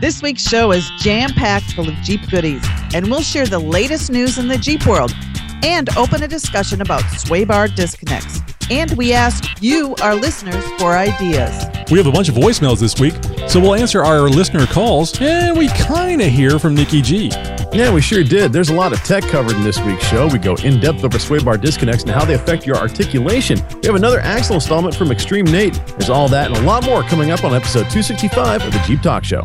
This week's show is jam packed full of Jeep goodies, and we'll share the latest news in the Jeep world and open a discussion about sway bar disconnects. And we ask you, our listeners, for ideas. We have a bunch of voicemails this week, so we'll answer our listener calls, and we kind of hear from Nikki G. Yeah, we sure did. There's a lot of tech covered in this week's show. We go in depth over sway bar disconnects and how they affect your articulation. We have another Axle installment from Extreme Nate. There's all that and a lot more coming up on episode 265 of the Jeep Talk Show.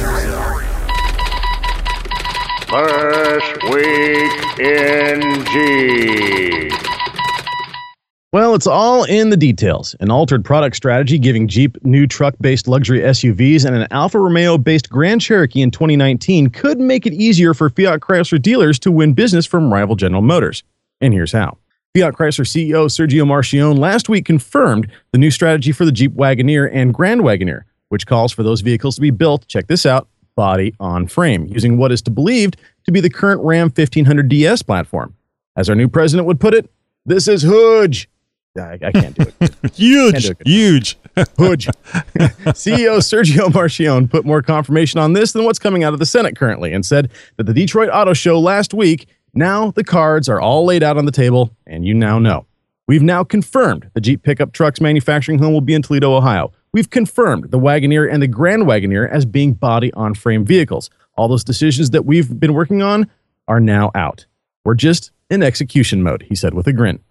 First week in Jeep. Well, it's all in the details. An altered product strategy giving Jeep new truck based luxury SUVs and an Alfa Romeo based Grand Cherokee in 2019 could make it easier for Fiat Chrysler dealers to win business from rival General Motors. And here's how. Fiat Chrysler CEO Sergio Marchionne last week confirmed the new strategy for the Jeep Wagoneer and Grand Wagoneer, which calls for those vehicles to be built, check this out, body on frame, using what is to believed to be the current Ram 1500 DS platform. As our new president would put it, this is Hooge. I, I can't do it. Huge, do it. huge. Hooge. CEO Sergio Marchionne put more confirmation on this than what's coming out of the Senate currently and said that the Detroit Auto Show last week, now the cards are all laid out on the table, and you now know. We've now confirmed the Jeep pickup trucks manufacturing home will be in Toledo, Ohio. We've confirmed the Wagoneer and the Grand Wagoneer as being body on frame vehicles. All those decisions that we've been working on are now out. We're just in execution mode, he said with a grin.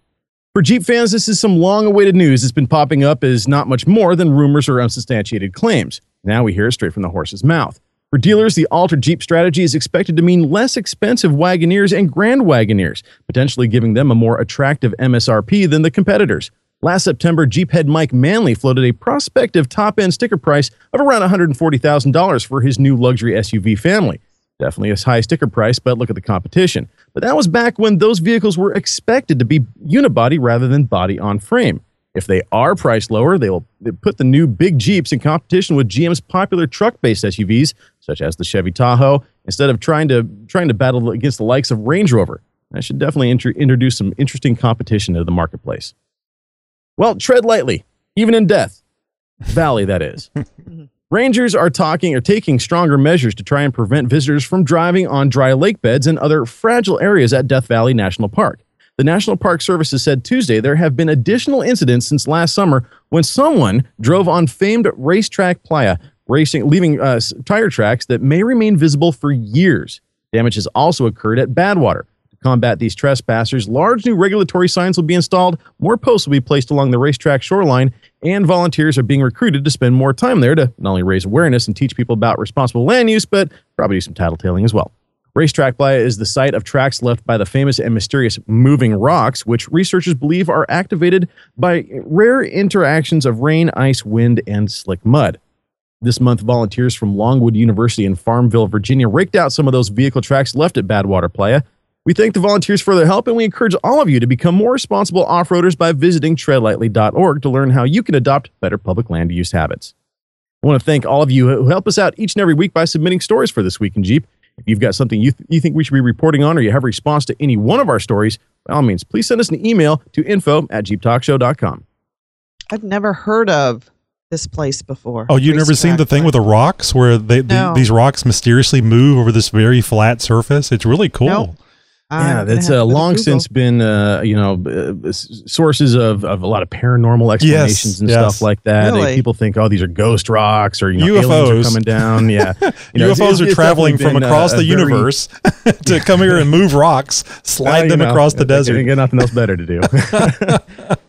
For Jeep fans, this is some long awaited news that's been popping up as not much more than rumors or unsubstantiated claims. Now we hear it straight from the horse's mouth. For dealers, the altered Jeep strategy is expected to mean less expensive Wagoneers and Grand Wagoneers, potentially giving them a more attractive MSRP than the competitors. Last September, Jeep head Mike Manley floated a prospective top end sticker price of around $140,000 for his new luxury SUV family. Definitely a high sticker price, but look at the competition. But that was back when those vehicles were expected to be unibody rather than body on frame. If they are priced lower, they will put the new big Jeeps in competition with GM's popular truck-based SUVs, such as the Chevy Tahoe, instead of trying to trying to battle against the likes of Range Rover. That should definitely intro- introduce some interesting competition to the marketplace. Well, tread lightly, even in death. Valley, that is. Rangers are talking or taking stronger measures to try and prevent visitors from driving on dry lake beds and other fragile areas at Death Valley National Park. The National Park Service has said Tuesday there have been additional incidents since last summer when someone drove on famed racetrack playa, racing, leaving uh, tire tracks that may remain visible for years. Damage has also occurred at Badwater. Combat these trespassers, large new regulatory signs will be installed, more posts will be placed along the racetrack shoreline, and volunteers are being recruited to spend more time there to not only raise awareness and teach people about responsible land use, but probably do some tattletaling as well. Racetrack Playa is the site of tracks left by the famous and mysterious moving rocks, which researchers believe are activated by rare interactions of rain, ice, wind, and slick mud. This month, volunteers from Longwood University in Farmville, Virginia, raked out some of those vehicle tracks left at Badwater Playa. We thank the volunteers for their help, and we encourage all of you to become more responsible off-roaders by visiting treadlightly.org to learn how you can adopt better public land use habits. I want to thank all of you who help us out each and every week by submitting stories for This Week in Jeep. If you've got something you, th- you think we should be reporting on or you have a response to any one of our stories, by all means, please send us an email to info at jeeptalkshow.com. I've never heard of this place before. Oh, you've never seen the thing with the rocks where they, the, these rocks mysteriously move over this very flat surface? It's really cool. Nope. Yeah, that's uh, long since been, uh, you know, uh, sources of, of a lot of paranormal explanations and yes. stuff like that. And Really? people think, oh, these are ghost rocks or, you know, aliens UFOs. are coming down. Yeah. You know, UFOs it's- are it's traveling from been, uh, across a the very- universe to come here and move rocks, slide Well, them know, across the they- desert. They got nothing else better to do.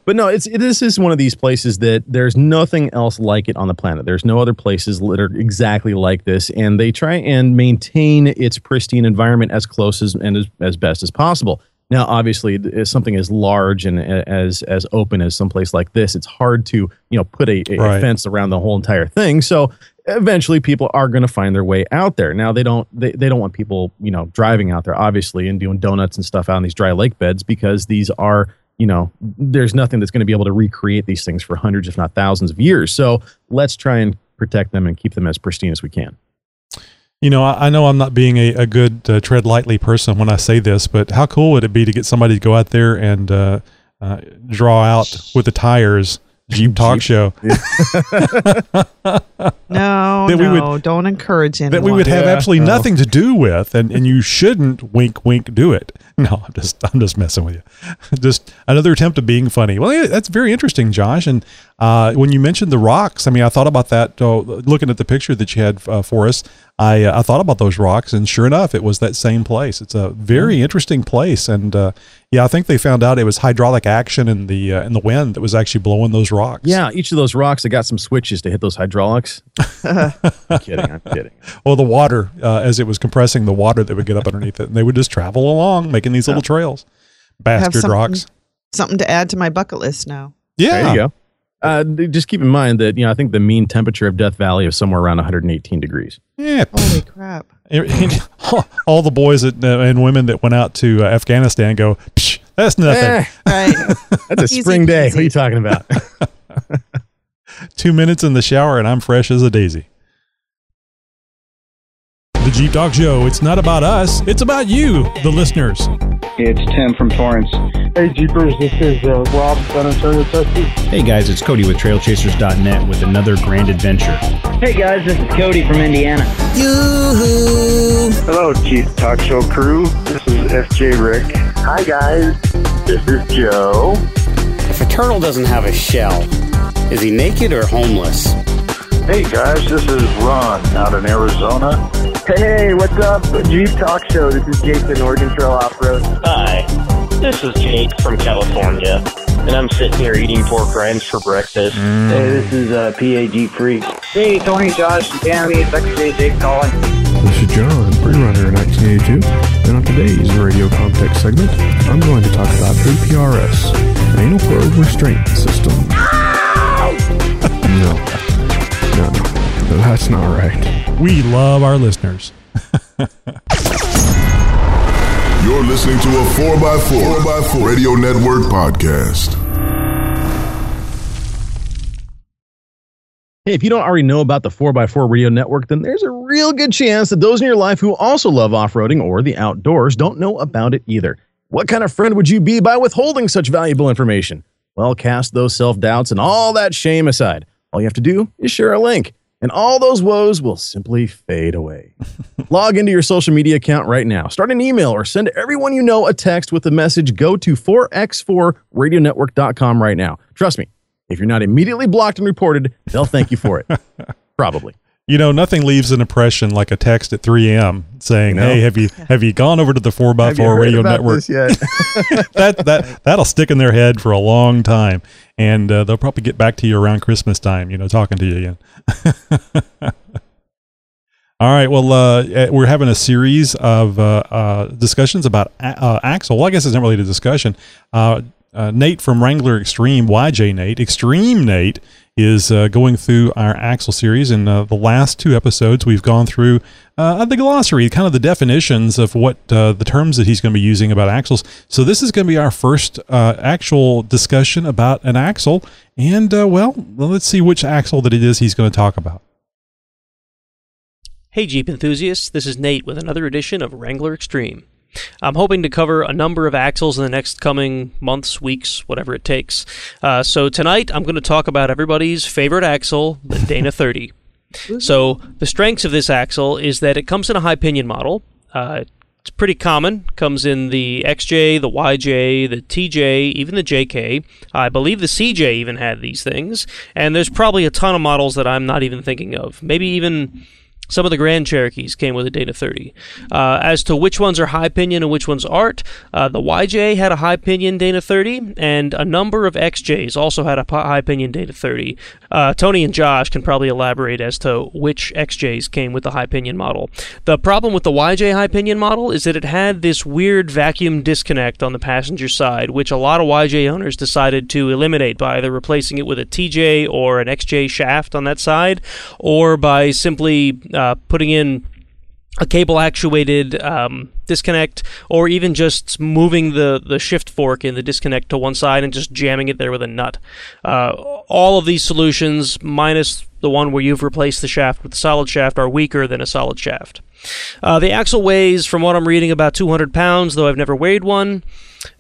but no, it's it, this is one of these places that there's nothing else like it on the planet. There's no other places that are exactly like this, and they try and maintain its pristine environment as close as and as, as best as possible. Now, obviously, something as large and as as open as someplace like this, it's hard to you know put a, a Right. fence around the whole entire thing. So eventually people are going to find their way out there. Now they don't they, they don't want people, you know, driving out there obviously and doing donuts and stuff out in these dry lake beds because these are, you know, there's nothing that's going to be able to recreate these things for hundreds if not thousands of years. So let's try and protect them and keep them as pristine as we can. You know, I, I know I'm not being a, a good uh, tread lightly person when I say this, but how cool would it be to get somebody to go out there and uh, uh, draw out with the tires Jeep Talk Jeep. Show? No, That we no, don't encourage anyone. that we would have Yeah, absolutely no. nothing to do with, and, and you shouldn't wink wink do it. No, I'm just I'm just messing with you. just another attempt of being funny. Well, yeah, that's very interesting, Josh. And uh, when you mentioned the rocks, I mean, I thought about that. Uh, looking at the picture that you had uh, for us, I uh, I thought about those rocks, and sure enough, it was that same place. It's a very interesting place, and uh, yeah, I think they found out it was hydraulic action in the uh, in the wind that was actually blowing those rocks. Yeah, each of those rocks, they got some switches to hit those hydraulics. I'm kidding. I'm kidding. Well, the water, uh, as it was compressing the water that would get up underneath it, and they would just travel along, making these little trails. Bastard something- rocks. something to add to my bucket list now. Yeah. There you go. Uh, just keep in mind that you know I think the mean temperature of Death Valley is somewhere around 118 degrees. Yeah. Holy crap! All the boys that, uh, and women that went out to uh, Afghanistan go, Psh, that's nothing. Eh, Right. that's a Easy spring day. What are you talking about? Two minutes in the shower and I'm fresh as a daisy. The Jeep Talk Show. It's not about us. It's about you, the listeners. It's Tim from Torrance. Hey Jeepers, this is uh, Rob, San Antonio, Texas. Hey guys, it's Cody with TrailChasers.net with another grand adventure. Hey guys, this is Cody from Indiana. Hello, Jeep Talk Show crew. This is FJ Rick. Hi, guys. This is Joe. If a turtle doesn't have a shell, is he naked or homeless? Hey, guys. This is Ron out in Arizona. Hey, what's up? Jeep Talk Show. This is Jason, Oregon Trail Off Road. Hi, this is Jake from California, and I'm sitting here eating pork rinds for breakfast. Hey, this is uh, PAG Freak. Hey, Tony, Josh, and Tammy, it's XJ Jake calling. This is John, Runner in 1982, and on today's radio context segment, I'm going to talk about APRS, an anal probe restraint system. No, no, no, that's not right. We love our listeners. You're listening to a 4x4, 4x4 Radio Network podcast. Hey, if you don't already know about the 4x4 Radio Network, then there's a real good chance that those in your life who also love off roading or the outdoors don't know about it either. What kind of friend would you be by withholding such valuable information? Well, cast those self doubts and all that shame aside. All you have to do is share a link, and all those woes will simply fade away. Log into your social media account right now. Start an email or send everyone you know a text with the message go to 4x4radionetwork.com right now. Trust me, if you're not immediately blocked and reported, they'll thank you for it. Probably. You know, nothing leaves an impression like a text at 3 a.m. saying, No. "Hey, have you have you gone over to the 4x4 Have you heard Radio about Network?" this yet? that that that'll stick in their head for a long time, and uh, they'll probably get back to you around Christmas time. You know, talking to you again. All right. Well, uh, eh, we're having a series of uh, uh, discussions about a- uh, Axle. Well, I guess it's not really a discussion. Uh, Nate from Wrangler Extreme, YJ Nate, Extreme Nate, is uh, going through our Axle series. In uh, the last two episodes, we've gone through uh, the glossary, kind of the definitions of what uh, the terms that he's going to be using about axles. So this is going to be our first uh, actual discussion about an axle. And, well, let's see which axle that it is he's going to talk about. Hey Jeep enthusiasts, this is Nate with another edition of Wrangler Extreme. I'm hoping to cover a number of axles in the next coming months, weeks, whatever it takes. Uh, so tonight I'm going to talk about everybody's favorite axle, the Dana 30. So the strengths of this axle is that it comes in a high pinion model. Uh, it's pretty common. Comes in the XJ, the YJ, the TJ, even the JK. I believe the CJ even had these things. And there's probably a ton of models that I'm not even thinking of. Maybe even Some of the Grand Cherokees came with a Dana 30. Uh, as to which ones are high pinion and which ones aren't, uh, the YJ had a high pinion Dana 30, and a number of XJs also had a high pinion Dana 30. Uh, Tony and Josh can probably elaborate as to which XJs came with the high pinion model. The problem with the YJ high pinion model is that it had this weird vacuum disconnect on the passenger side, which a lot of YJ owners decided to eliminate by either replacing it with a TJ or an XJ shaft on that side, or by simply uh, putting in a cable actuated um, disconnect or even just moving the, the shift fork in the disconnect to one side and just jamming it there with a nut. Uh, all of these solutions, minus the one where you've replaced the shaft with a solid shaft, are weaker than a solid shaft. Uh, the axle weighs, from what I'm reading, about 200 pounds, though I've never weighed one.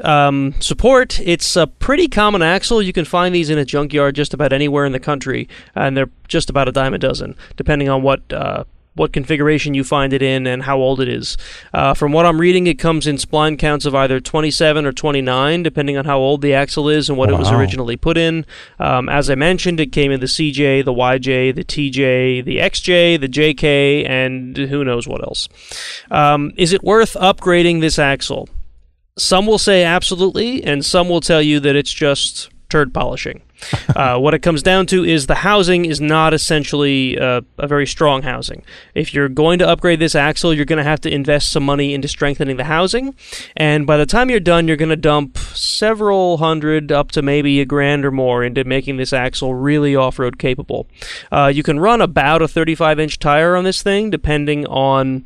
Um, support, it's a pretty common axle. You can find these in a junkyard just about anywhere in the country, and they're just about a dime a dozen, depending on what uh, what configuration you find it in and how old it is. Uh, from what I'm reading, it comes in spline counts of either 27 or 29, depending on how old the axle is and what wow. it was originally put in. Um, as I mentioned, it came in the CJ, the YJ, the TJ, the XJ, the JK, and who knows what else. Um, is it worth upgrading this axle? Some will say absolutely, and some will tell you that it's just turd polishing. uh, what it comes down to is the housing is not essentially uh, a very strong housing. If you're going to upgrade this axle, you're going to have to invest some money into strengthening the housing, and by the time you're done, you're going to dump several hundred up to maybe a grand or more into making this axle really off-road capable. Uh, you can run about a 35 inch tire on this thing, depending on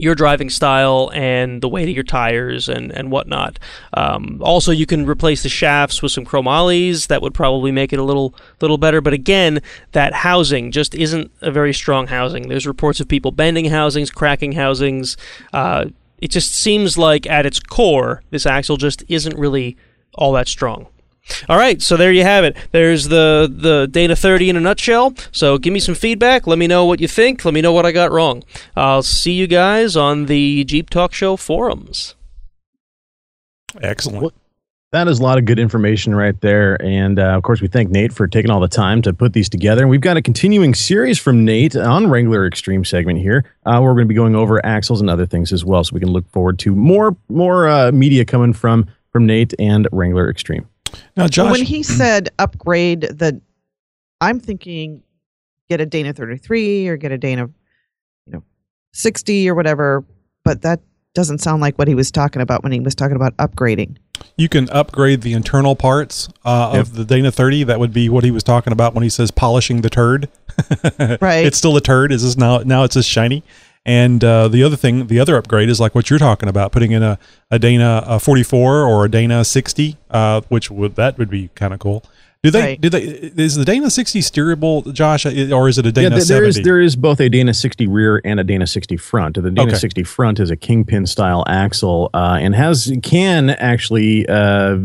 your driving style and the weight of your tires and, and whatnot. Um, also, you can replace the shafts with some chromolyes. That would probably make it a little little better. But again, that housing just isn't a very strong housing. There's reports of people bending housings, cracking housings. Uh, it just seems like at its core, this axle just isn't really all that strong. All right, so there you have it. There's the the Dana 30 in a nutshell. So give me some feedback. Let me know what you think. Let me know what I got wrong. I'll see you guys on the Jeep Talk Show forums. Excellent. Well, that is a lot of good information right there. And uh, of course, we thank Nate for taking all the time to put these together. And we've got a continuing series from Nate on Wrangler Extreme segment here. Uh, we're going to be going over axles and other things as well. So we can look forward to more more uh, media coming from from Nate and Wrangler Extreme. Now, Josh, when he said upgrade the, I'm thinking get a Dana 33 or get a Dana, you know, 60 or whatever. But that doesn't sound like what he was talking about when he was talking about upgrading. You can upgrade the internal parts uh, yep. of the Dana 30. That would be what he was talking about when he says polishing the turd. right. It's still a turd. Is this now? Now it's just shiny. And uh, the other thing, the other upgrade is like what you're talking about, putting in a, a Dana a 44 or a Dana 60, uh, which would that would be kind of cool. Do they? Right. Do they? Is the Dana 60 steerable, Josh, or is it a Dana yeah, there 70? Is, there is both a Dana 60 rear and a Dana 60 front. The Dana okay. 60 front is a kingpin style axle uh, and has can actually uh,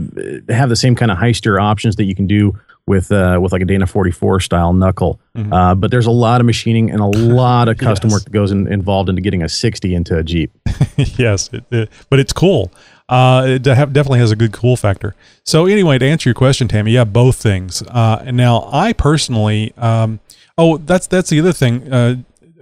have the same kind of high steer options that you can do with uh, with like a Dana 44 style knuckle. Mm-hmm. Uh, but there's a lot of machining and a lot of custom yes. work that goes in, involved into getting a 60 into a Jeep. yes, it, it, but it's cool. Uh, it definitely has a good cool factor. So anyway, to answer your question, Tammy, yeah, both things. Uh, and now I personally, um, oh, that's that's the other thing. Uh,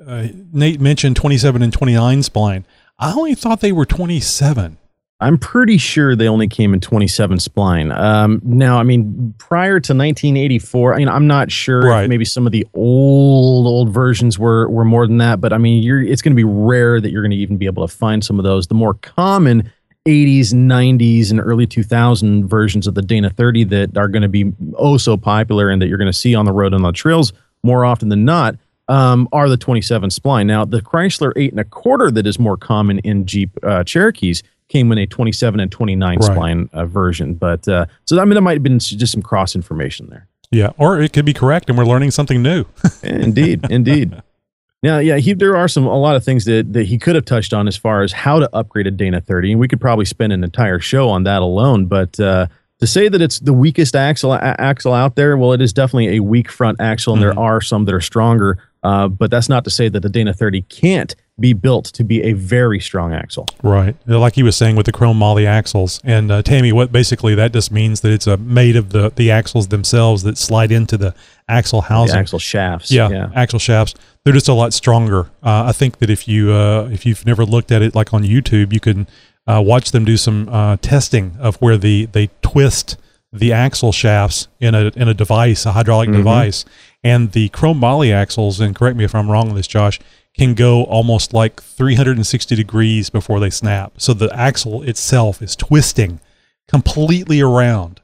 uh Nate mentioned 27 and 29 spline. I only thought they were 27. I'm pretty sure they only came in 27 spline. Um, now, I mean, prior to 1984, I mean, I'm not sure right. maybe some of the old old versions were were more than that, but I mean, you're it's going to be rare that you're going to even be able to find some of those. The more common 80s, 90s, and early 2000 versions of the Dana 30 that are going to be oh so popular and that you're going to see on the road and on the trails more often than not um, are the 27 spline. Now, the Chrysler 8 and a quarter that is more common in Jeep uh, Cherokees came in a 27 and 29 right. spline uh, version. But uh, so I mean, that might have been just some cross information there. Yeah, or it could be correct, and we're learning something new. indeed, indeed. Now, yeah, he, there are some a lot of things that, that he could have touched on as far as how to upgrade a Dana 30, and we could probably spend an entire show on that alone. But uh, to say that it's the weakest axle a- axle out there, well, it is definitely a weak front axle, and mm-hmm. there are some that are stronger. Uh, but that's not to say that the Dana 30 can't be built to be a very strong axle. Right, like he was saying with the chrome moly axles, and uh, Tammy, what basically that just means that it's a made of the the axles themselves that slide into the axle housing, the axle shafts. Yeah, yeah, axle shafts. They're just a lot stronger. Uh, I think that if you uh, if you've never looked at it like on YouTube, you can uh, watch them do some uh, testing of where the they twist the axle shafts in a in a device, a hydraulic mm-hmm. device, and the chrome moly axles. And correct me if I'm wrong on this, Josh can go almost like 360 degrees before they snap. So the axle itself is twisting completely around.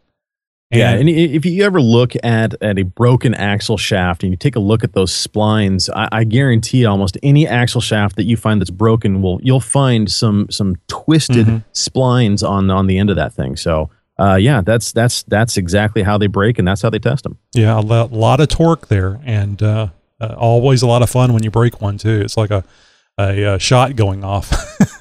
And yeah, and if you ever look at at a broken axle shaft and you take a look at those splines, I, I guarantee almost any axle shaft that you find that's broken will you'll find some some twisted mm-hmm. splines on on the end of that thing. So uh, yeah, that's that's that's exactly how they break, and that's how they test them. Yeah, a lot of torque there, and uh, uh, always a lot of fun when you break one too. It's like a a, a shot going off.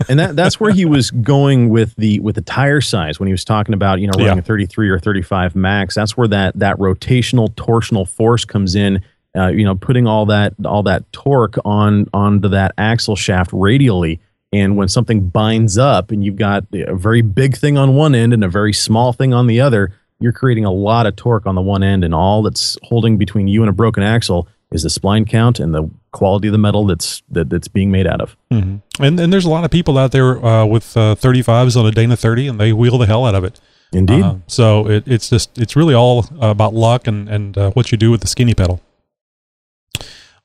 and that that's where he was going with the with the tire size when he was talking about you know running yeah. a 33 or 35 max. That's where that that rotational torsional force comes in. Uh, you know, putting all that all that torque on onto that axle shaft radially. And when something binds up and you've got a very big thing on one end and a very small thing on the other, you're creating a lot of torque on the one end, and all that's holding between you and a broken axle is the spline count and the quality of the metal that's that, that's being made out of. Mm-hmm. And and there's a lot of people out there uh, with uh, 35s on a Dana 30, and they wheel the hell out of it. Indeed. Uh, so it, it's just it's really all about luck and and uh, what you do with the skinny pedal.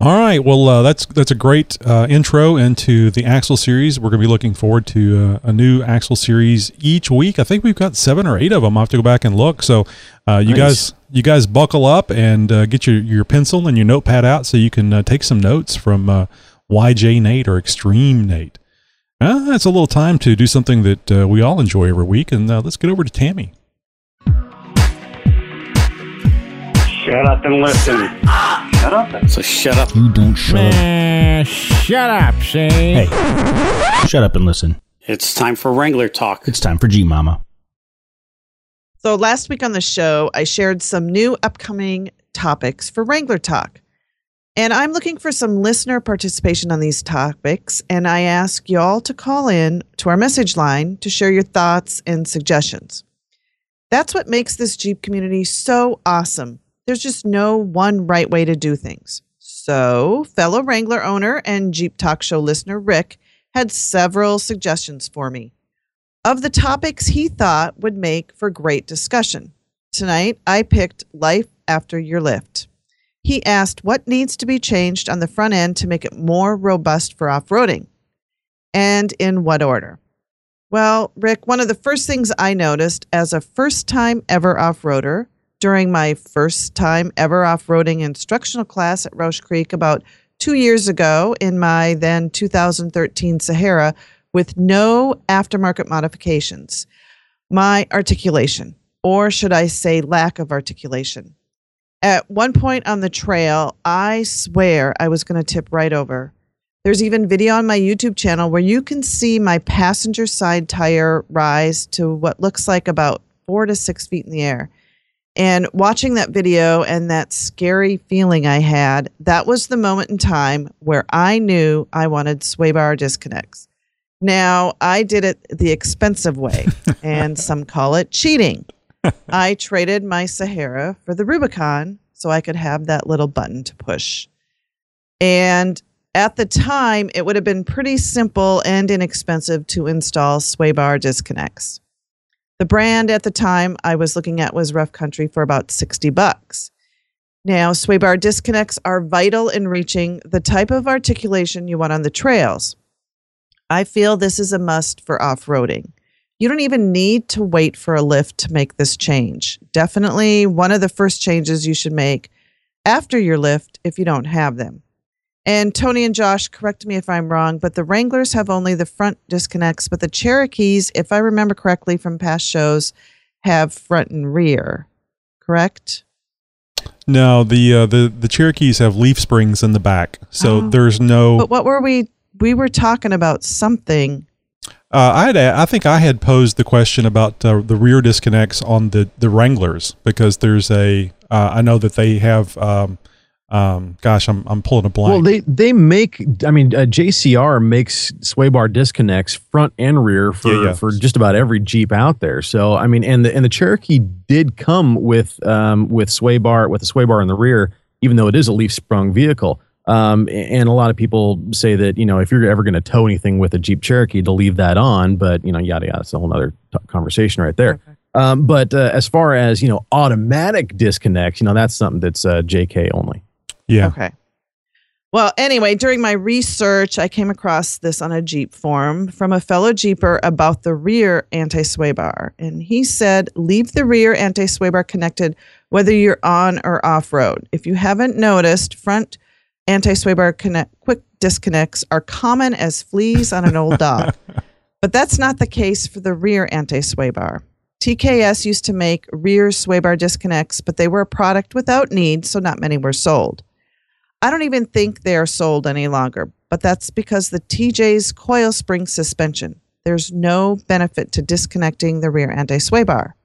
All right. Well, uh, that's that's a great uh, intro into the Axle series. We're going to be looking forward to uh, a new Axle series each week. I think we've got seven or eight of them. I have to go back and look. So, uh, you nice. guys, you guys, buckle up and uh, get your your pencil and your notepad out so you can uh, take some notes from YJ Nate or Extreme Nate. Uh, it's a little time to do something that we all enjoy every week, and let's get over to Tammy. Shut up and listen. Shut up. So shut up. You don't shut Man, up. Shut up, Shane. Hey, shut up and listen. It's time for Wrangler talk. It's time for G Mama. So last week on the show, I shared some new upcoming topics for Wrangler Talk. And I'm looking for some listener participation on these topics. And I ask y'all to call in to our message line to share your thoughts and suggestions. That's what makes this Jeep community so awesome. There's just no one right way to do things. So, fellow Wrangler owner and Jeep Talk Show listener Rick had several suggestions for me of the topics he thought would make for great discussion. Tonight, I picked life after your lift. He asked what needs to be changed on the front end to make it more robust for off roading and in what order. Well, Rick, one of the first things I noticed as a first time ever off roader during my first time ever off roading instructional class at Rausch Creek about two years ago in my then 2013 Sahara with no aftermarket modifications. My articulation, or should I say lack of articulation. At one point on the trail, I swear I was going to tip right over. There's even video on my YouTube channel where you can see my passenger side tire rise to what looks like about four to six feet in the air. And watching that video and that scary feeling I had, that was the moment in time where I knew I wanted sway bar disconnects. Now, I did it the expensive way, and some call it cheating. I traded my Sahara for the Rubicon so I could have that little button to push. And at the time, it would have been pretty simple and inexpensive to install sway bar disconnects. The brand at the time I was looking at was Rough Country for about 60 bucks. Now, sway bar disconnects are vital in reaching the type of articulation you want on the trails. I feel this is a must for off roading. You don't even need to wait for a lift to make this change. Definitely one of the first changes you should make after your lift if you don't have them. And Tony and Josh, correct me if I'm wrong, but the Wranglers have only the front disconnects, but the Cherokees, if I remember correctly from past shows, have front and rear. Correct? No, the uh, the the Cherokees have leaf springs in the back, so oh. there's no. But what were we? We were talking about something. Uh, I had, I think I had posed the question about uh, the rear disconnects on the the Wranglers because there's a. Uh, I know that they have um, Um, gosh, I'm I'm pulling a blank. Well, they they make. I mean, uh, JCR makes sway bar disconnects front and rear for Yeah, yeah. for just about every Jeep out there. So I mean, and the and the Cherokee did come with um with sway bar with a sway bar in the rear, even though it is a leaf sprung vehicle. Um, and a lot of people say that you know if you're ever going to tow anything with a Jeep Cherokee, to leave that on. But you know, yada yada. It's a whole other t- conversation right there. Um, but uh, as far as you know, automatic disconnects, you know, that's something that's uh, JK only. Yeah. Okay. Well, anyway, during my research, I came across this on a Jeep forum from a fellow Jeeper about the rear anti sway bar. And he said, leave the rear anti sway bar connected whether you're on or off road. If you haven't noticed, front anti sway bar connect, quick disconnects are common as fleas on an old dog. But that's not the case for the rear anti sway bar. JKS used to make rear sway bar disconnects, but they were a product without need, so not many were sold. I don't even think they are sold any longer, but that's because the TJ's coil spring suspension. There's no benefit to disconnecting the rear anti sway bar.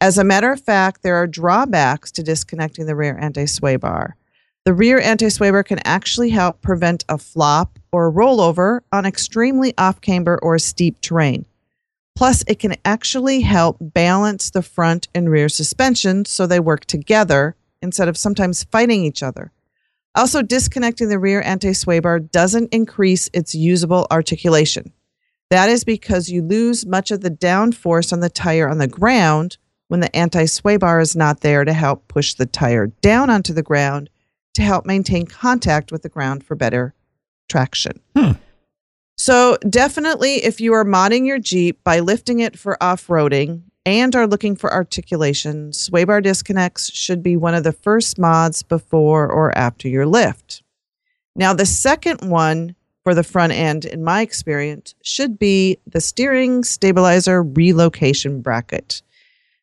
As a matter of fact, there are drawbacks to disconnecting the rear anti sway bar. The rear anti sway bar can actually help prevent a flop or a rollover on extremely off camber or steep terrain. Plus, it can actually help balance the front and rear suspension so they work together instead of sometimes fighting each other. Also, disconnecting the rear anti sway bar doesn't increase its usable articulation. That is because you lose much of the down force on the tire on the ground when the anti sway bar is not there to help push the tire down onto the ground to help maintain contact with the ground for better traction. Hmm. So, definitely, if you are modding your Jeep by lifting it for off roading and are looking for articulation, sway bar disconnects should be one of the first mods before or after your lift. Now, the second one for the front end, in my experience, should be the steering stabilizer relocation bracket.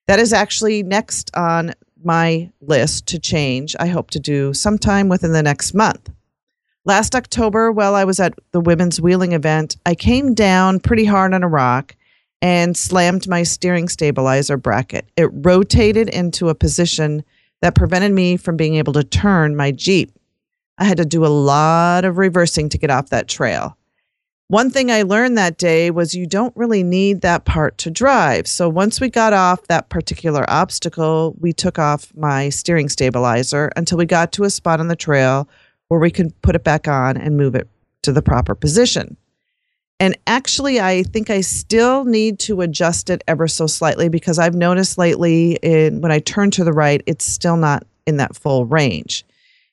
That is actually next on my list to change. I hope to do sometime within the next month. Last October, while I was at the women's wheeling event, I came down pretty hard on a rock and slammed my steering stabilizer bracket. It rotated into a position that prevented me from being able to turn my Jeep. I had to do a lot of reversing to get off that trail. One thing I learned that day was you don't really need that part to drive. So once we got off that particular obstacle, we took off my steering stabilizer until we got to a spot on the trail where we could put it back on and move it to the proper position. And actually, I think I still need to adjust it ever so slightly because I've noticed lately in, when I turn to the right, it's still not in that full range.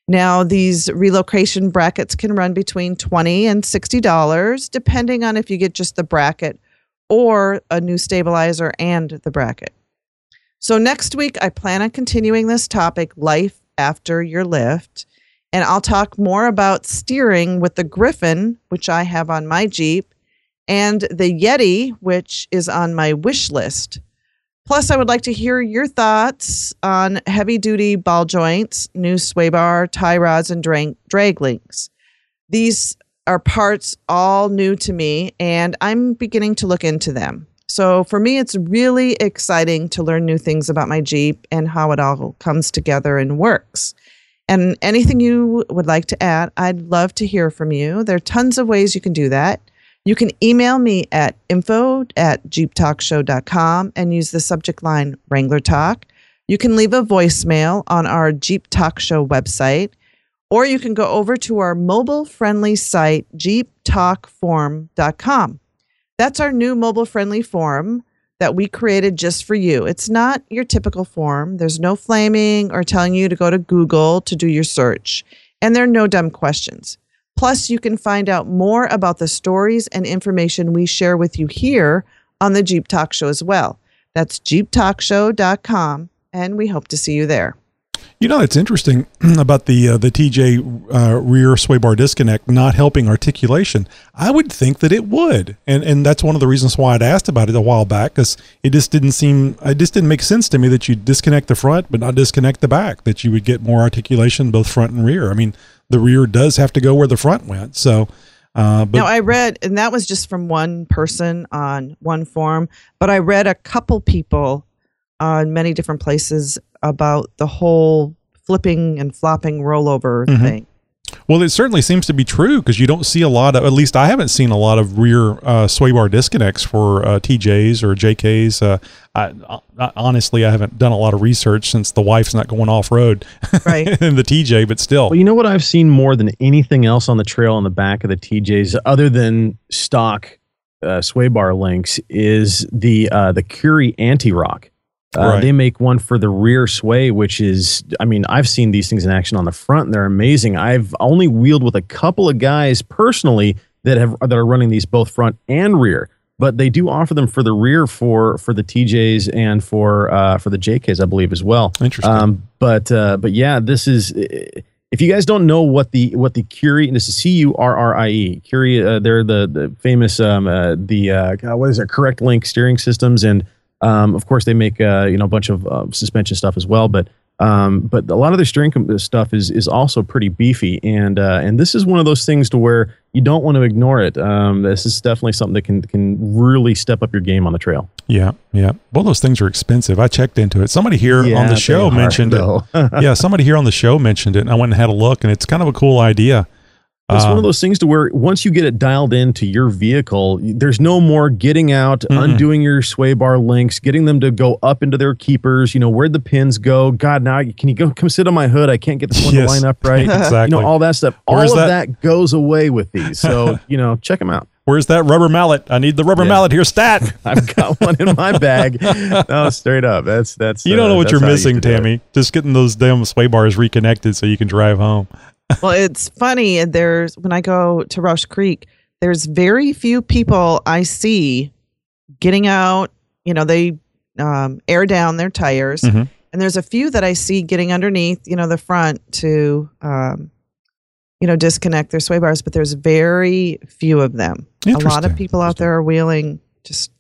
Now, these relocation brackets can run between 20 and $60, depending on if you get just the bracket or a new stabilizer and the bracket. So, next week, I plan on continuing this topic, life after your lift. And I'll talk more about steering with the Griffin, which I have on my Jeep, and the Yeti, which is on my wish list. Plus, I would like to hear your thoughts on heavy duty ball joints, new sway bar, tie rods, and drag, drag links. These are parts all new to me, and I'm beginning to look into them. So, for me, it's really exciting to learn new things about my Jeep and how it all comes together and works. And anything you would like to add, I'd love to hear from you. There are tons of ways you can do that. You can email me at info at jeeptalkshow.com and use the subject line Wrangler Talk. You can leave a voicemail on our Jeep Talk Show website, or you can go over to our mobile friendly site, jeeptalkforum.com. That's our new mobile friendly form that we created just for you. It's not your typical form. There's no flaming or telling you to go to Google to do your search, and there are no dumb questions. Plus, you can find out more about the stories and information we share with you here on the Jeep Talk Show as well. That's jeeptalkshow.com, and we hope to see you there. You know, it's interesting about the uh, the TJ uh, rear sway bar disconnect not helping articulation. I would think that it would, and and that's one of the reasons why I'd asked about it a while back because it just didn't seem it just didn't make sense to me that you disconnect the front but not disconnect the back. That you would get more articulation both front and rear. I mean, the rear does have to go where the front went, so. Uh, but now I read, and that was just from one person on one forum, but I read a couple people on many different places about the whole flipping and flopping rollover Mhm. thing. Well, it certainly seems to be true because you don't see a lot of, at least I haven't seen a lot of rear uh, sway bar disconnects for uh, TJs or JKs. Uh, I, I, honestly, I haven't done a lot of research since the wife's not going off road Right. in the TJ, but still. Well, you know what I've seen more than anything else on the trail on the back of the TJs, other than stock uh, sway bar links, is the uh, the Currie Anti Rock. Uh, Right. They make one for the rear sway, which is, I mean, I've seen these things in action on the front, and they're amazing. I've only wheeled with a couple of guys personally that have that are running these both front and rear, but they do offer them for the rear for for the TJs and for uh, for the JKs, I believe, as well. Interesting. Um, but uh, but yeah, this is if you guys don't know what the what the Currie and this is C U R R I E Currie, uh, they're the the famous um, uh, the uh, what is it? Currectlync steering systems, and um, of course they make uh, you know a bunch of uh, suspension stuff as well. But um, but a lot of their steering stuff is is also pretty beefy, and uh, and this is one of those things to where you don't want to ignore it. Um, this is definitely something that can can really step up your game on the trail. Yeah, yeah. Well, those things are expensive. I checked into it. Somebody here Yeah, on the show mentioned though. it. yeah, somebody here on the show mentioned it, and I went and had a look, and it's kind of a cool idea. It's one Um, of those things to where once you get it dialed into your vehicle, there's no more getting out, Mm-mm. undoing your sway bar links, getting them to go up into their keepers. You know where'd the pins go? God, now can you go come sit on my hood? I can't get this one Yes, to line up right. exactly. You know all that stuff. Where's all of that- that? goes away with these. So you know check them out. Where's that rubber mallet? I need the rubber Yeah. mallet here, stat. I've got one in my bag. No, straight up. That's that's. You don't uh, know what you're how I used missing, it. Tammy. Just getting those damn sway bars reconnected so you can drive home. Well, it's funny. and There's when I go to Rausch Creek, there's very few people I see getting out. You know, they um, air down their tires, Mhm. and there's a few that I see getting underneath. You know, the front to, um, you know, disconnect their sway bars. But there's very few of them. A lot of people out there are wheeling just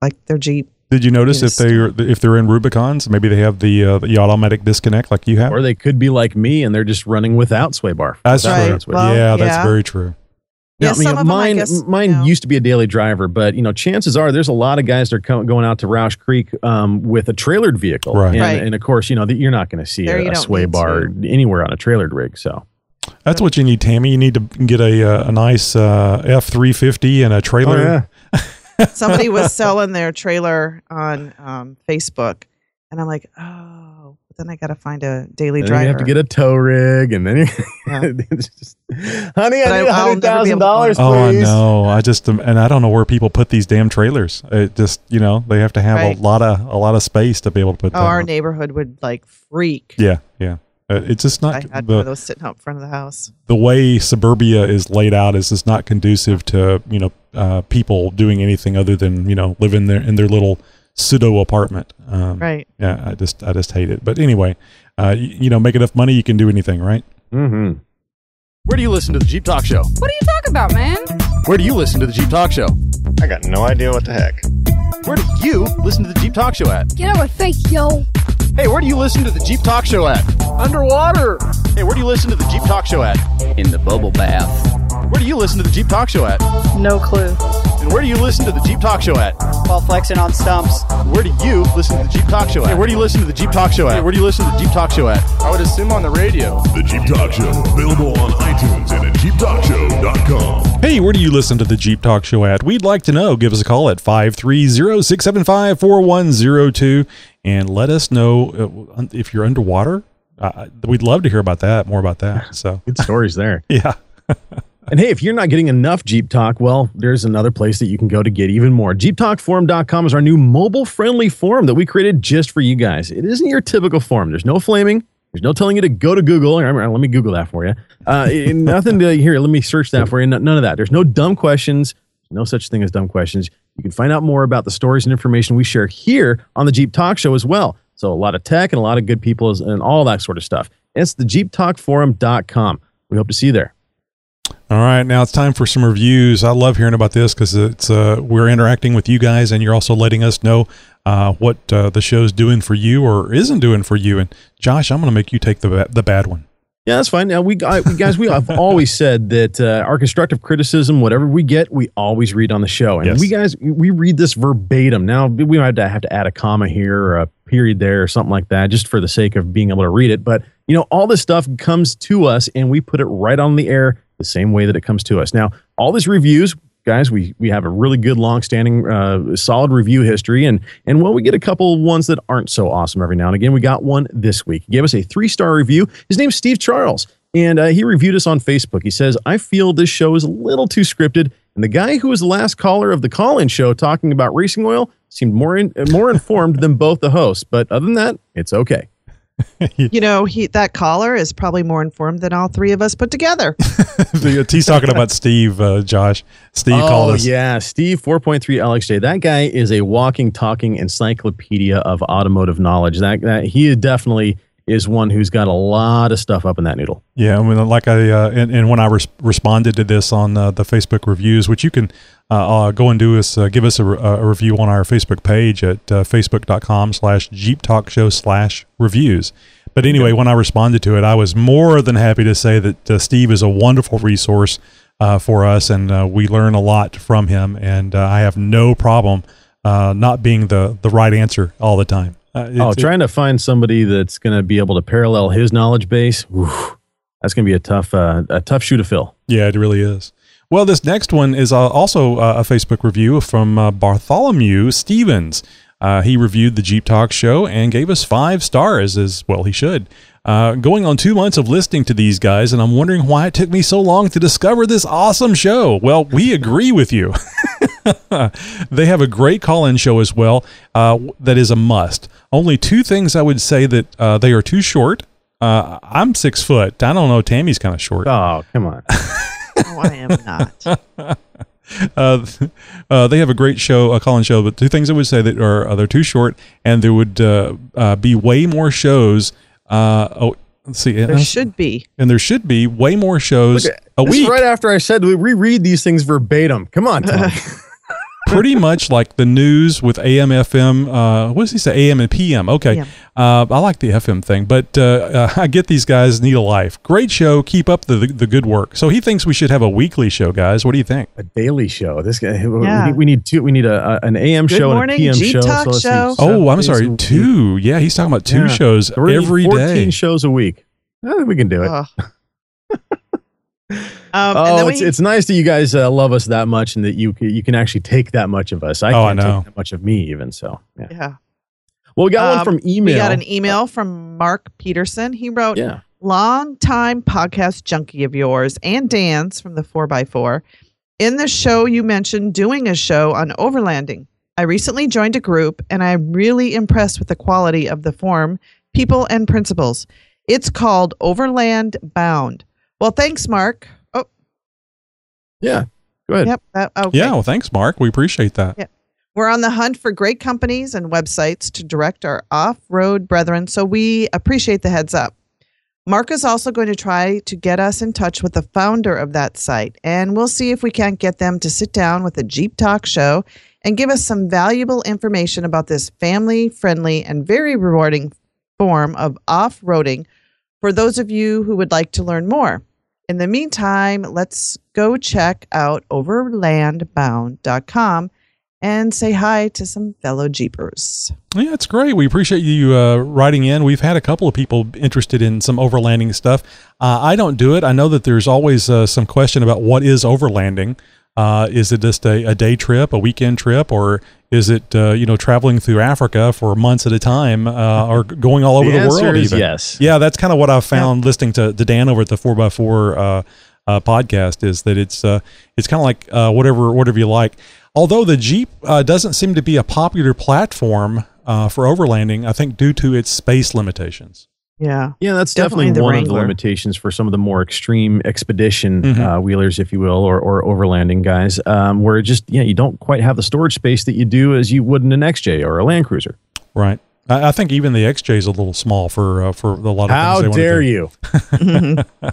like their Jeep. Did you notice if they are if they're in Rubicons, maybe they have the uh, the automatic disconnect like you have? Or they could be like me and they're just running without sway bar. That's Without true. that sway Well, yeah, that's yeah. very true. Yeah, Yeah, I mean, some of 'em, I mine, guess, mine you know. used to be a daily driver, but you know, chances are there's a lot of guys that are co- going out to Rausch Creek um, with a trailered vehicle, Right. And, Right. and of course, you know, that you're not going to see There a, a sway need bar anywhere on a trailered rig. So That's what you need, Tammy. You need to get a uh, a nice uh, F three fifty and a trailer. Oh, Somebody was selling their trailer on um, Facebook, and I'm like, oh, but then I got to find a daily and driver. you have to get a tow rig, and then you, Yeah. just, honey, But I I- need I'll hundred never be thousand able to dollars, Oh, I please. know. I just and I don't know where people put these damn trailers. It just you know they have to have Right. a lot of a lot of space to be able to put. oh, them our on. neighborhood would like freak. Yeah, yeah. Uh, it's just not. I not had one of those sitting out front of the house. the way suburbia is laid out is just not conducive to you know uh, people doing anything other than you know live in their in their little pseudo apartment. Um, Right. Yeah, I just I just hate it. But anyway, uh, you, you know, make enough money, you can do anything, right? Mm-hmm. Where do you listen to the Jeep Talk Show? What are you talking about, man? Where do you listen to the Jeep Talk Show? I got no idea what the heck. Where do you listen to the Jeep Talk Show at? Get out my face, yo. Hey, where do you listen to the Jeep Talk Show at? Underwater. Hey, where do you listen to the Jeep Talk Show at? In the bubble bath. Where do you listen to the Jeep Talk Show at? No clue. And where do you listen to the Jeep Talk Show at? While flexing on stumps. Where do you listen to the Jeep Talk Show at? Hey, where do you listen to the Jeep Talk Show at? Hey, where do you listen to the Jeep Talk Show at? I would assume on the radio. The Jeep Talk Show, available on iTunes and at JeepTalkShow.com. Hey, where do you listen to the Jeep Talk Show at? We'd like to know. Give us a call at 530-675-4102 and let us know uh, if you're underwater. Uh, we'd love to hear about that, more about that. So, Good stories there. yeah. And hey, if you're not getting enough Jeep Talk, well, there's another place that you can go to get even more. JeepTalkForum.com is our new mobile friendly forum that we created just for you guys. It isn't your typical forum. There's no flaming. There's no telling you to go to Google. Let me Google that for you. Uh, nothing to here. Let me search that for you. None of that. There's no dumb questions. No such thing as dumb questions. You can find out more about the stories and information we share here on the Jeep Talk Show as well. So a lot of tech and a lot of good people and all that sort of stuff. It's the JeepTalkForum.com. We hope to see you there. All right, now it's time for some reviews. I love hearing about this because it's uh, we're interacting with you guys, and you're also letting us know uh, what uh, the show's doing for you or isn't doing for you. And Josh, I'm going to make you take the ba- the bad one. Yeah, that's fine. Now we, I, we guys, we have always said that uh, our constructive criticism, whatever we get, we always read on the show, and Yes. we guys, we read this verbatim. Now we might have to have to add a comma here or a period there or something like that, just for the sake of being able to read it. But you know, all this stuff comes to us, and we put it right on the air the same way that it comes to us. Now, all these reviews. Guys, we we have a really good, long-standing, uh, solid review history, and and well, we get a couple of ones that aren't so awesome every now and again. We got one this week. He gave us a three-star review. His name's Steve Charles, and uh, he reviewed us on Facebook. He says, I feel this show is a little too scripted. And the guy who was the last caller of the call in show talking about racing oil seemed more, in, more informed than both the hosts. But other than that, it's okay. You know, he that caller is probably more informed than all three of us put together. He's talking about Steve, uh, Josh. Steve called oh, us. yeah. Steve 4.3 LXJ. That guy is a walking, talking encyclopedia of automotive knowledge. That, that He definitely is one who's got a lot of stuff up in that noodle. Yeah, I mean, like I uh, and, and when I res- responded to this on uh, the Facebook reviews, which you can uh, uh, go and do is uh, give us a, re- a review on our Facebook page at uh, facebook.com slash Jeep Talk Show slash reviews. But anyway, when I responded to it, I was more than happy to say that Steve is a wonderful resource for us, and we learn a lot from him. And I have no problem not being the the right answer all the time. Uh, Oh, trying to find somebody that's going to be able to parallel his knowledge base. oof, that's going to be a tough, uh, a tough shoe to fill. Yeah, it really is. Well, this next one is uh, also uh, a Facebook review from uh, Bartholomew Stevens. Uh, he reviewed the Jeep Talk show and gave us five stars, as well he should. Uh, going on two months of listening to these guys, and I'm wondering why it took me so long to discover this awesome show. Well, we agree with you. they have a great call-in show as well. Uh, that is a must. Only two things I would say that uh, they are too short. Uh, I'm six foot. I don't know. Tammy's kind of short. Oh, come on. oh, I am not. uh, uh, they have a great show, a call-in show. But two things I would say that are uh, they're too short, and there would uh, uh, be way more shows. Uh, oh, let's see. There should be. and there should be way more shows Look, a this is week. right after I said we reread these things verbatim. Come on, Tom. Pretty much like the news with AM, FM. Uh, what does he say? AM and PM. Okay. PM. Uh, I like the FM thing, but uh, uh, I get these guys need a life. Great show. Keep up the, the good work. So he thinks we should have a weekly show, guys. What do you think? a daily show. This guy. Yeah. We, need, we need two. We need a, a an AM Good show morning, and a PM Jeep show. Talk let's show. seven Oh, I'm sorry. Two. Yeah, he's talking about two Yeah. shows So we're gonna need every 14 day. shows a week. I think we can do it. Ugh. um, and oh, then it's, we, it's nice that you guys uh, love us that much and that you you can actually take that much of us. I Oh, I can't know. take that much of me even. So yeah. yeah. Well, we got Um, one from email. We got an email from Mark Peterson. He wrote, Yeah. long time podcast junkie of yours and Dan's from the 4x4. In the show, you mentioned doing a show on overlanding. I recently joined a group and I'm really impressed with the quality of the form, people, and principles. It's called Overland Bound. Well, thanks, Mark. Oh, Yeah. Go ahead. yep. That, okay. Yeah, well, thanks, Mark. We appreciate that. Yeah. We're on the hunt for great companies and websites to direct our off road brethren, so we appreciate the heads up. Mark is also going to try to get us in touch with the founder of that site, and we'll see if we can't get them to sit down with a Jeep Talk show and give us some valuable information about this family friendly and very rewarding form of off roading for those of you who would like to learn more. In the meantime, let's go check out overlandbound.com and say hi to some fellow Jeepers. Yeah, it's great. We appreciate you uh, writing in. We've had a couple of people interested in some overlanding stuff. Uh, I don't do it. I know that there's always uh, some question about what is overlanding. Uh, is it just a, a day trip, a weekend trip, or is it uh, you know traveling through Africa for months at a time, uh, or going all over The the, world? even? yes. Yeah, that's kind of what I've found listening to, to Dan over at the Four x Four uh, uh, podcast is that it's uh, it's kind of like uh, whatever whatever you like. Although the Jeep uh, doesn't seem to be a popular platform uh, for overlanding, I think due to its space limitations. Yeah. Yeah, that's Definitely definitely, the one of the limitations for some of the more extreme expedition Mhm. uh, wheelers, if you will, or, or overlanding guys, um, where it just yeah, you don't quite have the storage space that you do as you would in an XJ or a Land Cruiser. Right. I, I think even the XJ is a little small for uh, for a lot of How things. they dare wanna do. you?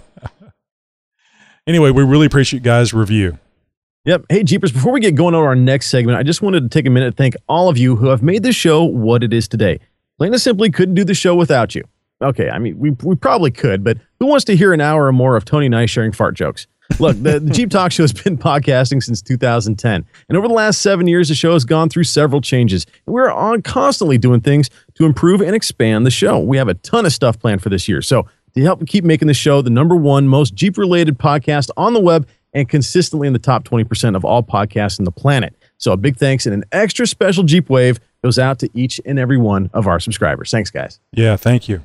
Anyway, we really appreciate guys' review. Yep. Hey, Jeepers, before we get going on our next segment, I just wanted to take a minute to thank all of you who have made this show what it is today. Plain and simply couldn't do the show without you. Okay, I mean, we, we probably could, but who wants to hear an hour or more of Tony and I sharing fart jokes? Look, the, the Jeep Talk Show has been podcasting since 2010. And over the last seven years, the show has gone through several changes. And we're on constantly doing things to improve and expand the show. We have a ton of stuff planned for this year. So, to help keep making the show the number one most Jeep related podcast on the web and consistently in the top 20% of all podcasts on the planet. So, a big thanks and an extra special Jeep Wave goes out to each and every one of our subscribers. Thanks, guys. Yeah, thank you.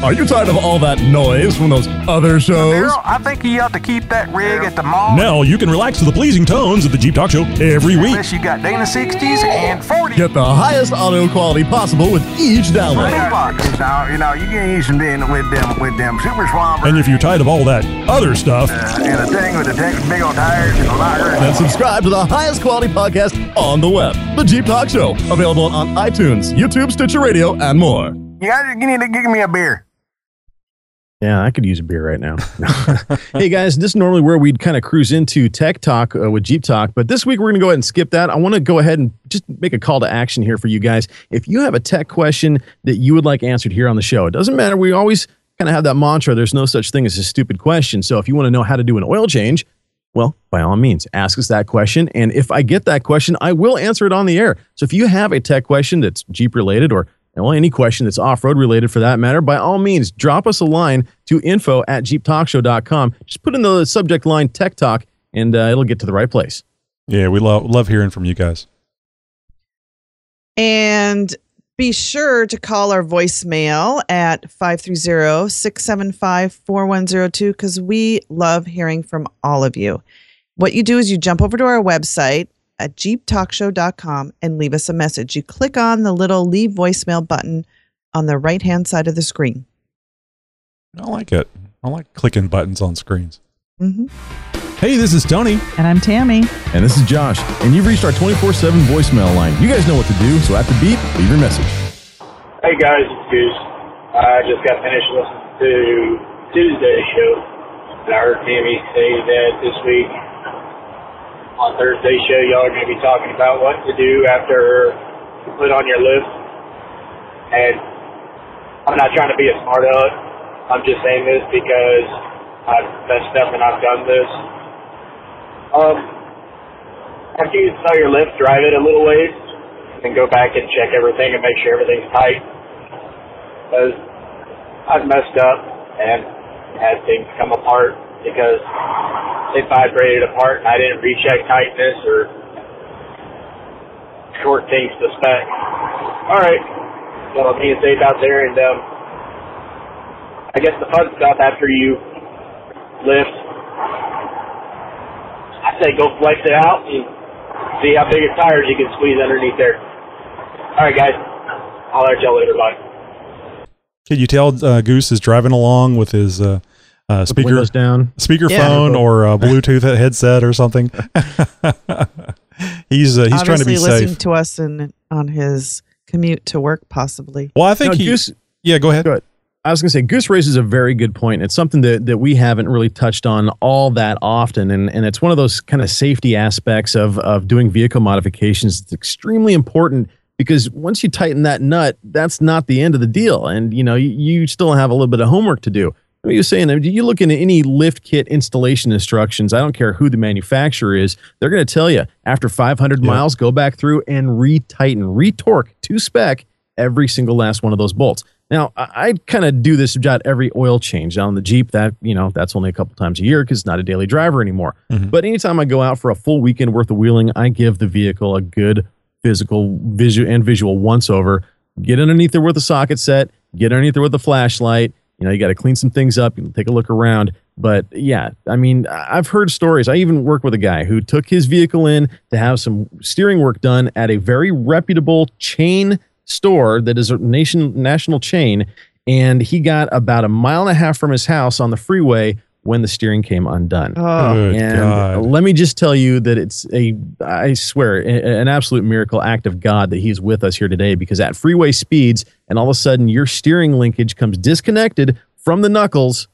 Are you tired of all that noise from those other shows? Girl, I think you ought to keep that rig at the mall. Now you can relax to the pleasing tones of the Jeep Talk Show every week. Unless you got Dana 60s and 40s. Get the highest audio quality possible with each download. Now, you know, you can use them with them with them super swamp And if you're tired of all that other stuff, uh, and a thing with the deck, big old tires and a lighter. Then subscribe to the highest quality podcast on the web, The Jeep Talk Show. Available on iTunes, YouTube, Stitcher Radio, and more. You guys you need to give me a beer. Yeah, I could use a beer right now. hey guys, this is normally where we'd kind of cruise into tech talk uh, with Jeep Talk, but this week we're going to go ahead and skip that. I want to go ahead and just make a call to action here for you guys. If you have a tech question that you would like answered here on the show, it doesn't matter. We always kind of have that mantra there's no such thing as a stupid question. So if you want to know how to do an oil change, well, by all means, ask us that question. And if I get that question, I will answer it on the air. So if you have a tech question that's Jeep related or well, any question that's off-road related for that matter, by all means, drop us a line to info at jeeptalkshow.com. Just put in the subject line tech talk and uh, it'll get to the right place. yeah, we love love hearing from you guys. And be sure to call our voicemail at 530-675-4102 because we love hearing from all of you. What you do is you jump over to our website at jeeptalkshow.com and leave us a message. You click on the little leave voicemail button on the right-hand side of the screen. I like it. I like clicking buttons on screens. Mm-hmm. Hey, this is Tony. And I'm Tammy. And this is Josh. And you've reached our 24-7 voicemail line. You guys know what to do, so at the beep, leave your message. Hey guys, it's Goose. I just got finished listening to Tuesday's show. And I heard Tammy say that this week on Thursday's show, y'all are going to be talking about what to do after you put on your lift. And I'm not trying to be a smart aleck. I'm just saying this because I've messed up and I've done this. Um, after you install your lift, drive it a little ways, and go back and check everything and make sure everything's tight. Because I've messed up and had things come apart because they vibrated apart and I didn't recheck tightness or short things to spec. Alright, well, I'm being safe out there and um, I guess the fun stuff after you lift, I say go flex it out and see how big of tires you can squeeze underneath there. Alright guys, I'll let y'all later, bye. Can you tell uh, Goose is driving along with his uh, uh, speaker windows down. speakerphone Yeah. or a Bluetooth headset or something? he's uh, he's trying to be listening safe. to us in, on his commute to work, possibly. Well, I think Now, he. Goose- yeah, go ahead. I was going to say, Goose raises a very good point. It's something that, that we haven't really touched on all that often. And, and it's one of those kind of safety aspects of, of doing vehicle modifications. It's extremely important because once you tighten that nut, that's not the end of the deal. And, you know, you, you still have a little bit of homework to do. I mean, you're saying, I mean, you look into any lift kit installation instructions, I don't care who the manufacturer is, they're going to tell you after 500 miles, go back through and retighten, retorque to spec every single last one of those bolts. Now, I, I kind of do this about every oil change. Now, on the Jeep, that, you know, that's only a couple times a year because it's not a daily driver anymore. Mm-hmm. But anytime I go out for a full weekend worth of wheeling, I give the vehicle a good physical visual and visual once over. Get underneath there with a socket set, get underneath there with a flashlight. You know, you got to clean some things up, you know, take a look around. But yeah, I mean, I've heard stories. I even work with a guy who took his vehicle in to have some steering work done at a very reputable chain store that is a nation national chain, and he got about a mile and a half from his house on the freeway when the steering came undone. Oh. And God. let me just tell you that it's a, I swear, a- an absolute miracle act of God that He's with us here today. Because at freeway speeds, and all of a sudden your steering linkage comes disconnected from the knuckles.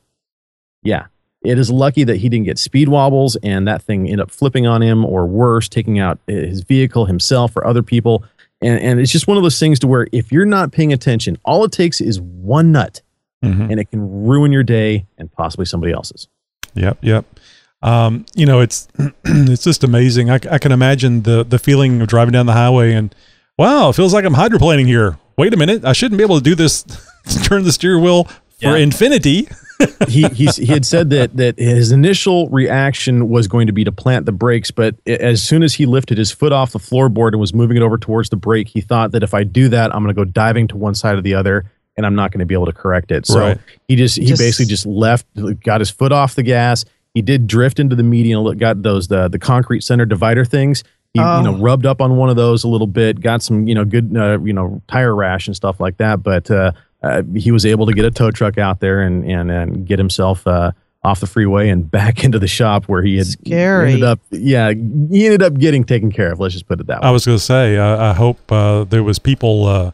Yeah, it is lucky that he didn't get speed wobbles and that thing ended up flipping on him, or worse, taking out uh, his vehicle himself or other people. And, and it's just one of those things to where if you're not paying attention, all it takes is one nut Mhm. and it can ruin your day and possibly somebody else's. Yep, yep. Um, you know, it's it's just amazing. I, I can imagine the the feeling of driving down the highway and wow, it feels like I'm hydroplaning here. Wait a minute, I shouldn't be able to do this. turn the steering wheel for Yeah. infinity. he he's, he had said that that his initial reaction was going to be to plant the brakes, but as soon as he lifted his foot off the floorboard and was moving it over towards the brake, he thought that if I do that, I'm going to go diving to one side or the other, and I'm not going to be able to correct it. So Right. he just he Just- basically just left, got his foot off the gas. He did drift into the median, got those the the concrete center divider things. He Oh. you know rubbed up on one of those a little bit, got some you know good uh, you know tire rash and stuff like that, but. uh uh, he was able to get a tow truck out there and and, and get himself uh, off the freeway and back into the shop where he had Scary. ended up. Yeah, he ended up getting taken care of. Let's just put it that way. I was going to say, I, I hope uh, there was people uh,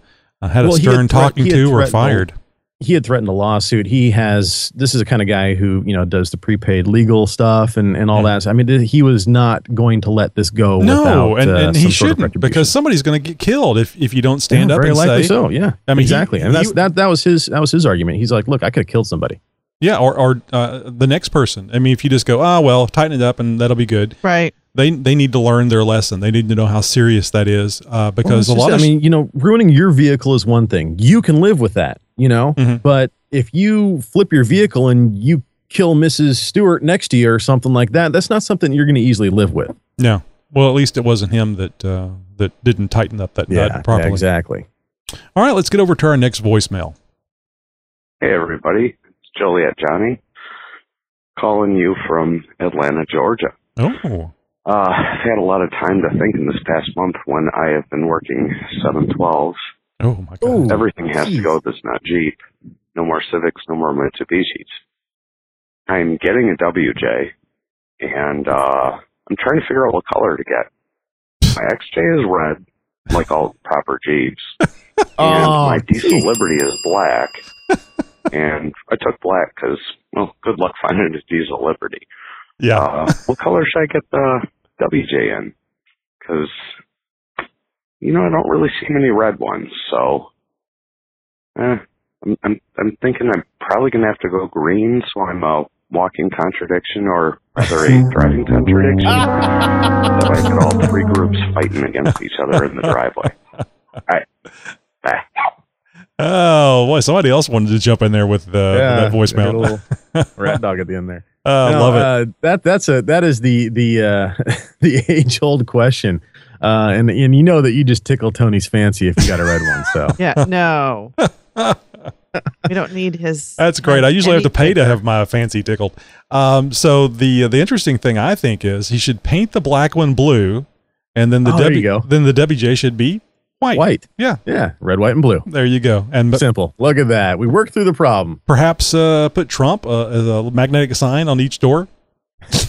had Well, a he had stern threat- talking he to or fired. he had threatened a lawsuit. He has. This is a kind of guy who you know does the prepaid legal stuff and and all that. So, I mean, he was not going to let this go. No, without, and, uh, and some he shouldn't retribution. because somebody's going to get killed if, if you don't stand Yeah, up very and likely say so. Yeah, I mean, he- exactly, and that's he- that. That was his. That was his argument. He's like, look, I could have killed somebody. Yeah, or or uh, the next person. I mean, if you just go, ah, well, tighten it up and that'll be good. Right. They they need to learn their lesson. They need to know how serious that is uh, because it's a just- lot I mean, you know, ruining your vehicle is one thing. You can live with that, you know. Mhm. But if you flip your vehicle and you kill Mrs. Stewart next to you or something like that, that's not something you're going to easily live with. no. Well, at least it wasn't him that uh, that didn't tighten up that Yeah, nut properly. yeah, exactly. All right, let's get over to our next voicemail. Hey everybody, it's Joliet Johnny calling you from Atlanta, Georgia. Oh, Uh, I've had a lot of time to think in this past month when I have been working 712s. oh my God. Everything has to go with not Jeep. No more Civics, no more Mitsubishis. I'm getting a WJ, and uh, I'm trying to figure out what color to get. My XJ is red, like all proper Jeeps, and Oh, my Diesel Liberty is black. and I took black because, well, good luck finding a Diesel Liberty. Yeah. Uh, what color should I get the WJ in? Because, you know, I don't really see many red ones, so. Eh, I'm, I'm, I'm thinking I'm probably going to have to go green, so I'm a walking contradiction, or rather a driving contradiction. so I get all three groups fighting against each other in the driveway. All right. Bye. Oh, boy, somebody else wanted to jump in there with, uh, that got a voicemail. little rat dog at the end there. Oh, I No, love it. Uh, that that's a that is the the uh, the age old question, uh, and and you know that you just tickle Tony's fancy if you got a red one. So Yeah. No. we don't need his. That's great. I usually have to pay to have my fancy tickled. Um, so the the interesting thing I think is he should paint the black one blue, and then the Oh, there W you go. then the WJ should be white. white, Yeah, yeah, red, white, and blue. there you go. And but Simple. Look at that. We worked through the problem. perhaps uh, put Trump uh, as a magnetic sign on each door.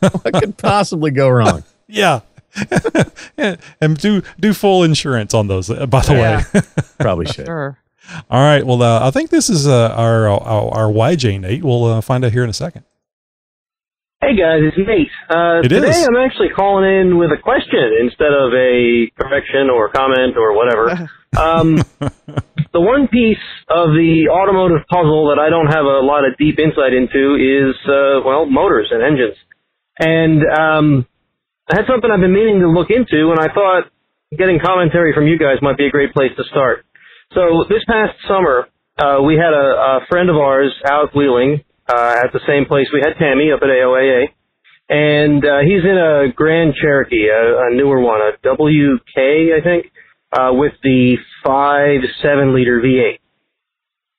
What could possibly go wrong? Yeah. and, and do do full insurance on those. uh, By the Yeah. way. Probably should. Sure. All right. Well, uh, I think this is uh, our, our our YJ Nate. We'll uh, find out here in a second. Hey guys, it's Nate. Uh, It today is. I'm actually calling in with a question instead of a correction or comment or whatever. Um, the one piece of the automotive puzzle that I don't have a lot of deep insight into is, uh, well, motors and engines. And um, I had something I've been meaning to look into, and I thought getting commentary from you guys might be a great place to start. So this past summer, uh, we had a, a friend of ours out wheeling uh, at the same place we had Tammy up at AOAA, and uh, he's in a Grand Cherokee, a, a newer one, a WK, I think, uh, with the five seven liter V8.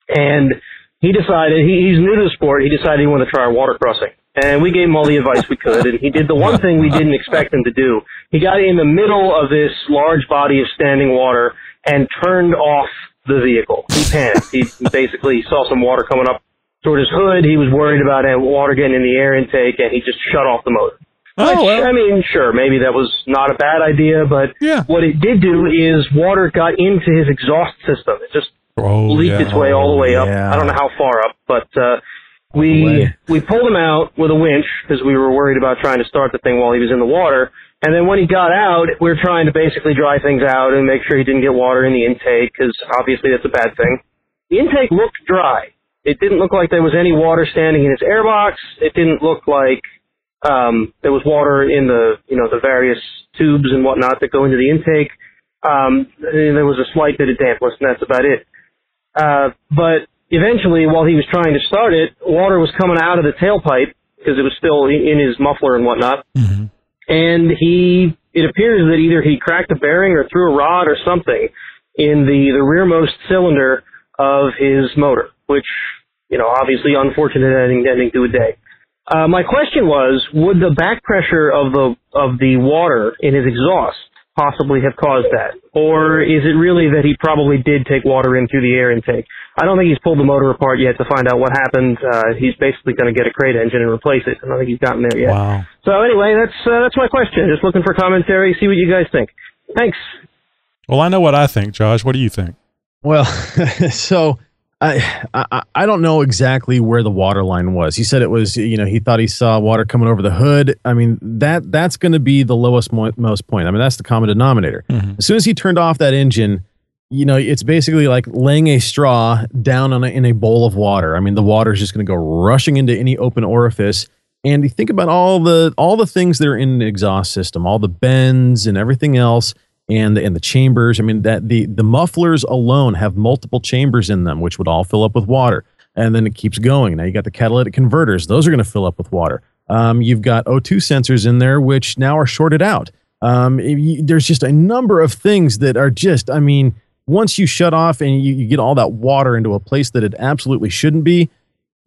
And he decided he, he's new to the sport. He decided he wanted to try water crossing, and we gave him all the advice we could. And he did the one thing we didn't expect him to do. He got in the middle of this large body of standing water and turned off the vehicle. He panicked. He basically saw some water coming up toward his hood. He was worried about uh, water getting in the air intake, and he just shut off the motor. Oh, Which, I mean, sure, maybe that was not a bad idea, but what it did do is water got into his exhaust system. It just Oh, leaked yeah. its way all the way up. Yeah. I don't know how far up, but uh, We we pulled him out with a winch because we were worried about trying to start the thing while he was in the water. And then when he got out, we were trying to basically dry things out and make sure he didn't get water in the intake because obviously that's a bad thing. The intake looked dry. It didn't look like there was any water standing in his airbox. It didn't look like um, there was water in the you know the various tubes and whatnot that go into the intake. Um, there was a slight bit of dampness, and that's about it. Uh, but eventually, while he was trying to start it, water was coming out of the tailpipe because it was still in in his muffler and whatnot. And he, it appears that either he cracked a bearing or threw a rod or something in the, the rearmost cylinder of his motor, which, you know, obviously unfortunate ending, ending to a day. Uh, my question was, would the back pressure of the, of the water in his exhaust possibly have caused that? Or is it really that he probably did take water in through the air intake? I don't think he's pulled the motor apart yet to find out what happened. Uh, he's basically going to get a crate engine and replace it. I don't think he's gotten there yet. Wow. So anyway, that's uh, that's my question. Just looking for commentary. See what you guys think. Thanks. Well, I know what I think, Josh. What do you think? Well, so I, I I don't know exactly where the water line was. He said it was, you know, he thought he saw water coming over the hood. I mean, that that's going to be the lowest mo- most point. I mean, that's the common denominator. Mm-hmm. As soon as he turned off that engine, you know, it's basically like laying a straw down on a, in a bowl of water. I mean, the water is just going to go rushing into any open orifice. And you think about all the all the things that are in the exhaust system, all the bends and everything else, and the, and the chambers. I mean, that the the mufflers alone have multiple chambers in them, which would all fill up with water, and then it keeps going. Now you got the catalytic converters; those are going to fill up with water. Um, you've got O2 sensors in there, which now are shorted out. Um, you- there's just a number of things that are just, I mean, once you shut off and you, you get all that water into a place that it absolutely shouldn't be,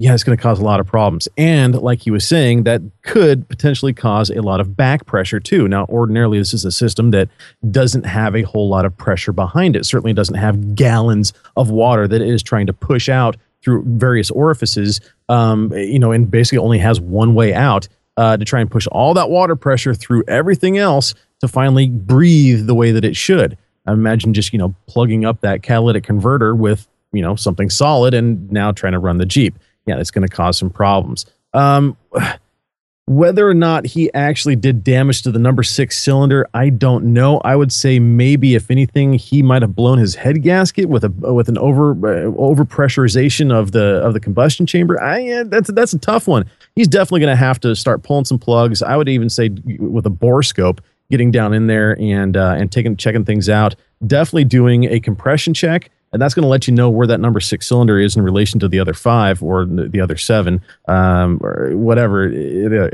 yeah, it's going to cause a lot of problems. And like he was saying, that could potentially cause a lot of back pressure too. Now, ordinarily, this is a system that doesn't have a whole lot of pressure behind it. Certainly doesn't have gallons of water that it is trying to push out through various orifices. Um, you know, and basically only has one way out uh, to try and push all that water pressure through everything else to finally breathe the way that it should. I imagine just you know plugging up that catalytic converter with you know something solid and now trying to run the Jeep. Yeah, that's going to cause some problems. Um, whether or not he actually did damage to the number six cylinder, I don't know. I would say maybe, if anything, he might have blown his head gasket with a with an over uh, over pressurization of the of the combustion chamber. I that's that's a tough one. He's definitely going to have to start pulling some plugs. I would even say with a bore scope, getting down in there and uh, and taking checking things out. Definitely doing a compression check and that's going to let you know where that number six cylinder is in relation to the other five or the the other seven, um, or whatever,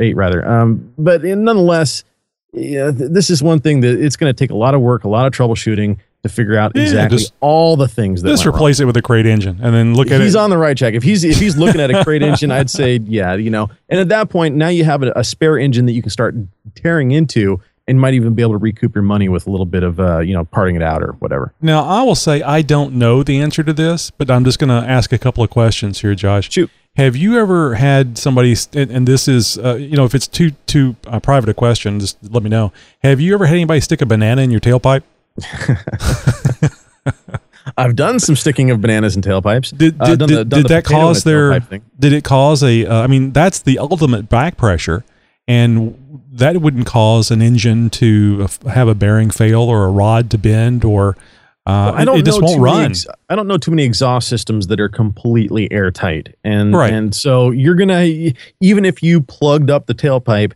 eight rather. Um, but nonetheless, yeah, th- this is one thing that it's going to take a lot of work, a lot of troubleshooting to figure out Yeah, exactly all the things that Just went wrong. replace it with a crate engine and then look at he's it. He's on the right track. If he's if he's looking at a crate engine, I'd say yeah, you know. And at that point, now you have a, a spare engine that you can start tearing into, and might even be able to recoup your money with a little bit of uh, you know parting it out or whatever. Now, I will say I don't know the answer to this, but I'm just going to ask a couple of questions here, Josh. Shoot. Have you ever had somebody, st- and this is, uh, you know, if it's too too uh, private a question, just let me know. Have you ever had anybody stick a banana in your tailpipe? I've done some sticking of bananas in tailpipes. Did, Uh, did, the- did that cause their? Did it cause a? Uh, I mean, that's the ultimate back pressure, and that wouldn't cause an engine to have a bearing fail or a rod to bend or. Uh, Well, I don't it, it just won't run. ex- I don't know too many exhaust systems that are completely airtight, and Right. and so you're gonna even if you plugged up the tailpipe,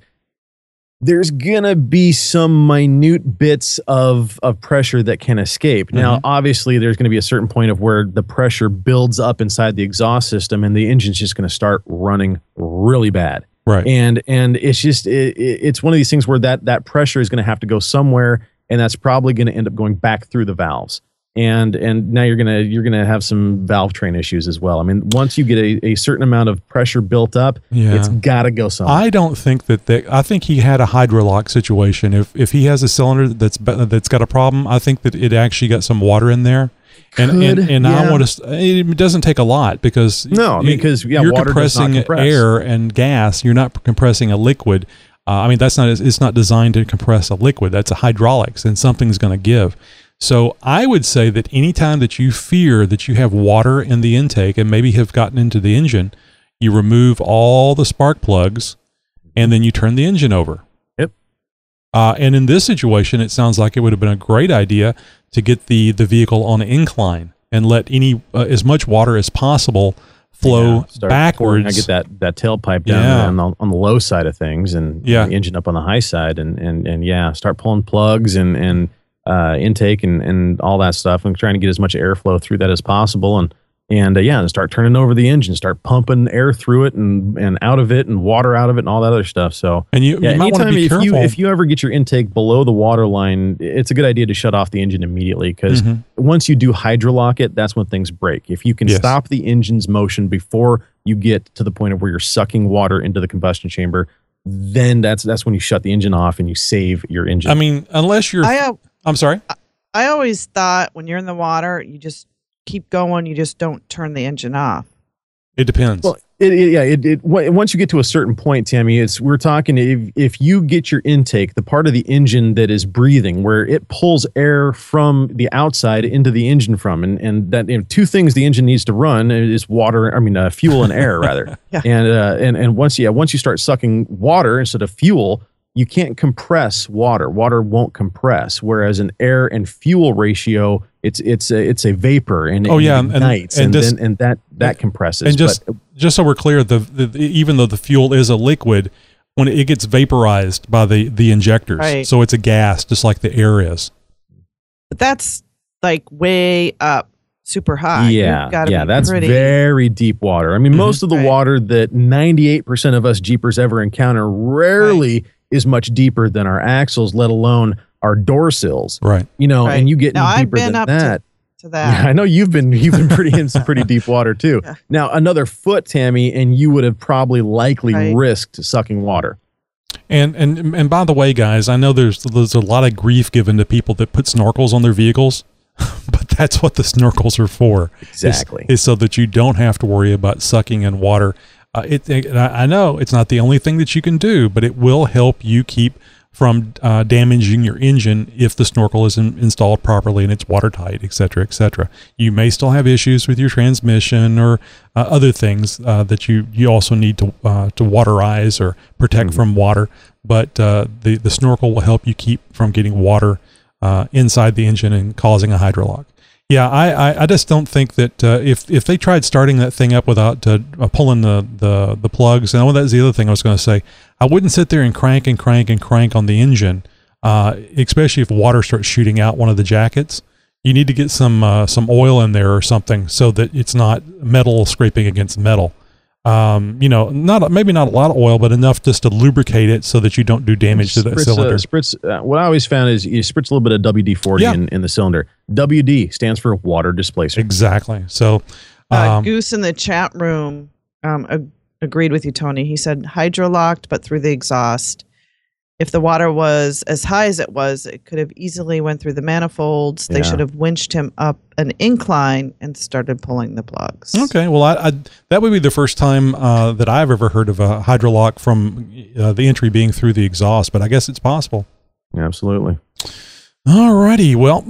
there's gonna be some minute bits of of pressure that can escape. Now, Mhm. obviously, there's gonna be a certain point of where the pressure builds up inside the exhaust system, and the engine's just gonna start running really bad. Right. And and it's just it, it- it's one of these things where that that pressure is going to have to go somewhere, and that's probably going to end up going back through the valves. And and now you're gonna you're gonna have some valve train issues as well. I mean, once you get a, a certain amount of pressure built up, Yeah. it's got to go somewhere. I don't think that they, I think he had a hydrolock situation. If if he has a cylinder that's that's got a problem, I think that it actually got some water in there. And and, Could, and I yeah. want to. It doesn't take a lot because No, I mean, you- 'cause, yeah, you're water does not compressing compress. air and gas. You're not compressing a liquid. Uh, I mean, that's not. It's not designed to compress a liquid. That's a hydraulics, and something's going to give. So I would say that anytime that you fear that you have water in the intake and maybe have gotten into the engine, you remove all the spark plugs, and then you turn the engine over. Uh, and in this situation, it sounds like it would have been a great idea to get the the vehicle on an incline and let any uh, as much water as possible flow Yeah, backwards. I get that that tailpipe down Yeah. on, the, on the low side of things, and Yeah. the engine up on the high side, and and and yeah, start pulling plugs and and uh, intake and and all that stuff, and trying to get as much airflow through that as possible, and and uh, yeah, and start turning over the engine, start pumping air through it and and out of it, and water out of it, and all that other stuff. So And you- yeah, you might anytime be if you if you ever get your intake below the water line, it's a good idea to shut off the engine immediately because Mhm. once you do hydrolock it, that's when things break. If you can Yes. stop the engine's motion before you get to the point of where you're sucking water into the combustion chamber, then that's that's when you shut the engine off and you save your engine. I mean, unless you're, I, I'm sorry. I always thought when you're in the water, you just keep going. You just don't turn the engine off. It depends. Well, it, it, yeah, it, it once you get to a certain point, Tammy, it's we're talking if if you get your intake, the part of the engine that is breathing, where it pulls air from the outside into the engine from, and and that you know, two things the engine needs to run is water, I mean uh, fuel and air rather, Yeah. and uh, and and once yeah, once you start sucking water instead of fuel. You can't compress water. Water won't compress. Whereas an air and fuel ratio, it's it's a, it's a vapor and Oh, it yeah, and- ignites, and and, this- then, and that that compresses. and just But just so we're clear, the, the, the- even though the fuel is a liquid, when it gets vaporized by the the injectors, Right. so it's a gas, just like the air is. But that's like way up, super high. Yeah, yeah, that's pretty- very deep water. I mean, mm-hmm. most of the Right. water that 98% of us Jeepers ever encounter rarely is much deeper than our axles, let alone our door sills. Right. You know, Right. and you get Now, I've deeper been than up to- that. to that. Yeah, I know you've been you've been pretty in some pretty deep water too. Now another foot, Tammy, and you would have probably likely Right. risked sucking water. And and and by the way, guys, I know there's there's a lot of grief given to people that put snorkels on their vehicles, but that's what the snorkels are for. is- Exactly. is, so that you don't have to worry about sucking in water. Uh, it, it- I I know it's not the only thing that you can do, but it will help you keep from uh, damaging your engine if the snorkel isn't installed properly and it's watertight, et cetera, et cetera. You may still have issues with your transmission or uh, other things uh, that you, you also need to uh, to waterize or protect from water. But uh, the the snorkel will help you keep from getting water uh, inside the engine and causing a hydrolock. Yeah, I, I, I just don't think that uh, if if they tried starting that thing up without uh, uh, pulling the, the the plugs, and oh, that's the other thing I was going to say. I wouldn't sit there and crank and crank and crank on the engine, uh, especially if water starts shooting out one of the jackets. You need to get some uh, some oil in there or something so that it's not metal scraping against metal. Um, you know, not maybe not a lot of oil, but enough just to lubricate it so that you don't do damage to that Spritz, cylinder. Uh, spritz, uh, what I always found is you spritz a little bit of WD 40 Yeah. in, in the cylinder. WD stands for water displacer. Exactly. So, Uh, um, Goose in the chat room um, ag- agreed with you, Tony. He said hydrolocked, but through the exhaust. If the water was as high as it was, it could have easily went through the manifolds. They Yeah. should have winched him up an incline and started pulling the plugs. Okay, well, I, I that would be the first time uh, that I've ever heard of a hydrolock from uh, the entry being through the exhaust, but I guess it's possible. Absolutely. Alrighty, well,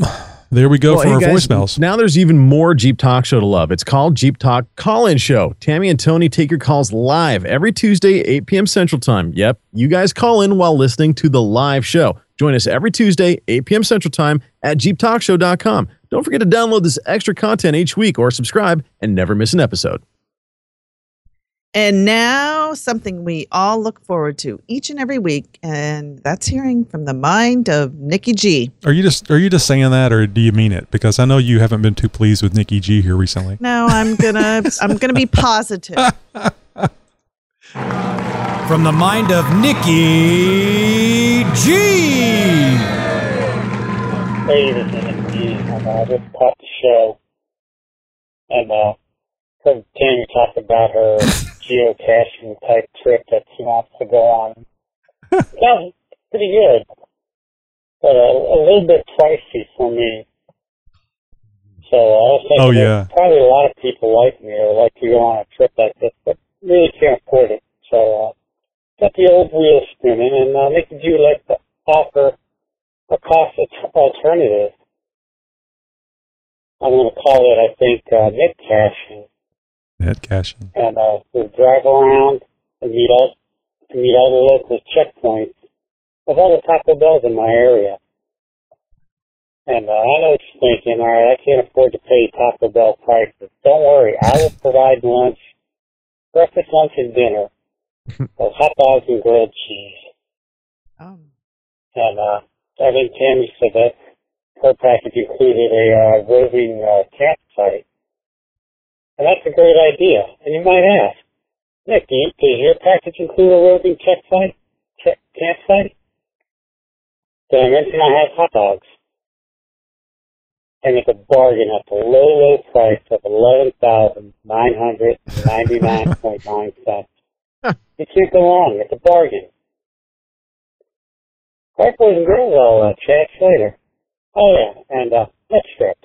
there we go Well, for hey, our guys, voicemails. Now there's even more Jeep Talk Show to love. It's called Jeep Talk Call In Show. Tammy and Tony take your calls live every Tuesday, 8 p.m. Central Time. Yep, you guys call in while listening to the live show. Join us every Tuesday, 8 p.m. Central Time at JeepTalkShow.com. Don't forget to download this extra content each week or subscribe and never miss an episode. And now, something we all look forward to each and every week, and that's hearing from the mind of Nikki G. Are you just are you just saying that, or do you mean it? Because I know you haven't been too pleased with Nikki G here recently. No, I'm gonna I'm gonna be positive. From the mind of Nikki G. Hey, this is Nick G. Um, I just caught the show and uh, heard Tammy talk about her geocaching type trip that she wants to go on. Sounds pretty good, but a, a little bit pricey for me. So I was thinking Oh, yeah. probably a lot of people like me or like to go on a trip like this, but really can't afford it. So uh, got the old wheel spinning, and uh, Nick, would you like to offer a cost alternative? I'm going to call it, I think, uh, Nick caching. Net caching. and uh, we drive around and meet all meet all the local checkpoints of all the Taco Bells in my area. And uh, I know what you're thinking. All right, I can't afford to pay Taco Bell prices. Don't worry, I will provide lunch, breakfast, lunch, and dinner of hot dogs and grilled cheese. Oh. And uh, I think Tammy said that her package included a uh, roving uh, campsite. That's a great idea. And you might ask, Nick, do you, does your package include a roving campsite? Ca- campsite? Did I mention I have hot dogs? And it's a bargain at the low, low price of eleven thousand nine hundred ninety nine point nine cents. You can't go wrong. It's a bargain. Right, boys and girls, I'll uh, chat later. Oh yeah, and uh, let's strip.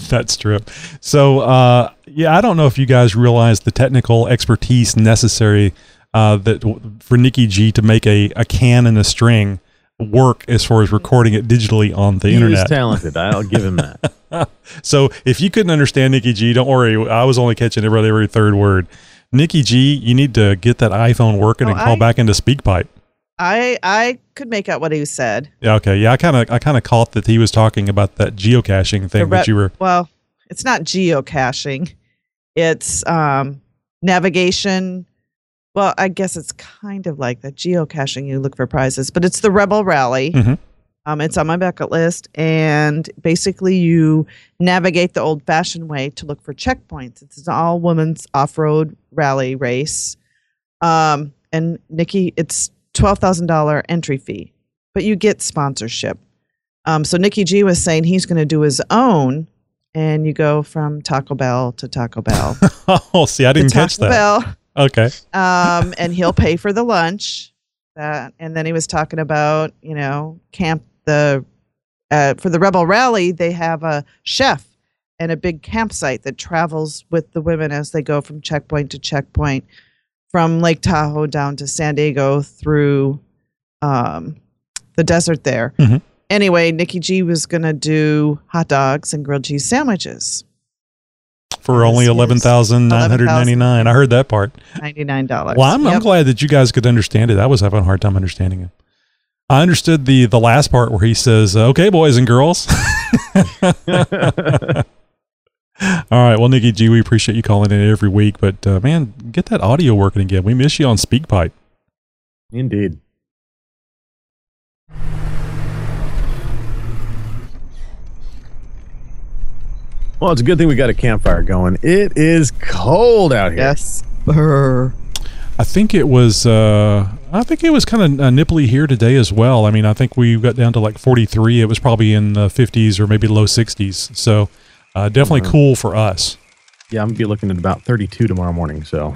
that strip. So, uh, yeah, I don't know if you guys realize the technical expertise necessary uh, that for Nikki G to make a, a can and a string work as far as recording it digitally on the He internet. is talented. I'll give him that. so, if you couldn't understand Nikki G, don't worry. I was only catching every, every third word. Nikki G, you need to get that iPhone working and Oh, call I- back into SpeakPipe. I I could make out what he said. Yeah, okay. Yeah, I kind of I kind of caught that he was talking about that geocaching thing re- that you were. well, it's not geocaching. It's um, navigation. Well, I guess it's kind of like the geocaching. You look for prizes, but it's the Rebel Rally. Mhm. Um, it's on my bucket list, and basically you navigate the old-fashioned way to look for checkpoints. It's an all-women's off-road rally race. Um, and Nikki, it's twelve thousand dollar entry fee, but you get sponsorship. Um, so Nikki G was saying he's going to do his own, and you go from Taco Bell to Taco Bell. oh, see, I didn't catch Taco that. Bell, Okay. um, and he'll pay for the lunch. That, and then he was talking about you know camp the uh, for the Rebel Rally they have a chef and a big campsite that travels with the women as they go from checkpoint to checkpoint from Lake Tahoe down to San Diego through um, the desert there. Mhm. Anyway, Nikki G was going to do hot dogs and grilled cheese sandwiches. For only eleven thousand nine hundred ninety nine. I heard that part. $99. Well, I'm, I'm glad that you guys could understand it. I was having a hard time understanding it. I understood the the last part where he says, "Okay, boys and girls." All right. Well, Nikki G, we appreciate you calling in every week, but uh, man, get that audio working again. We miss you on SpeakPipe. Indeed. Well, it's a good thing we got a campfire going. It is cold out here. Yes. Brr. I think it was. Uh, I think it was kind of uh, nipply here today as well. I mean, I think we got down to like 43. It was probably in the 50s or maybe low 60s. So uh, definitely Wow. cool for us. Yeah, I'm gonna be looking at about 32 tomorrow morning. So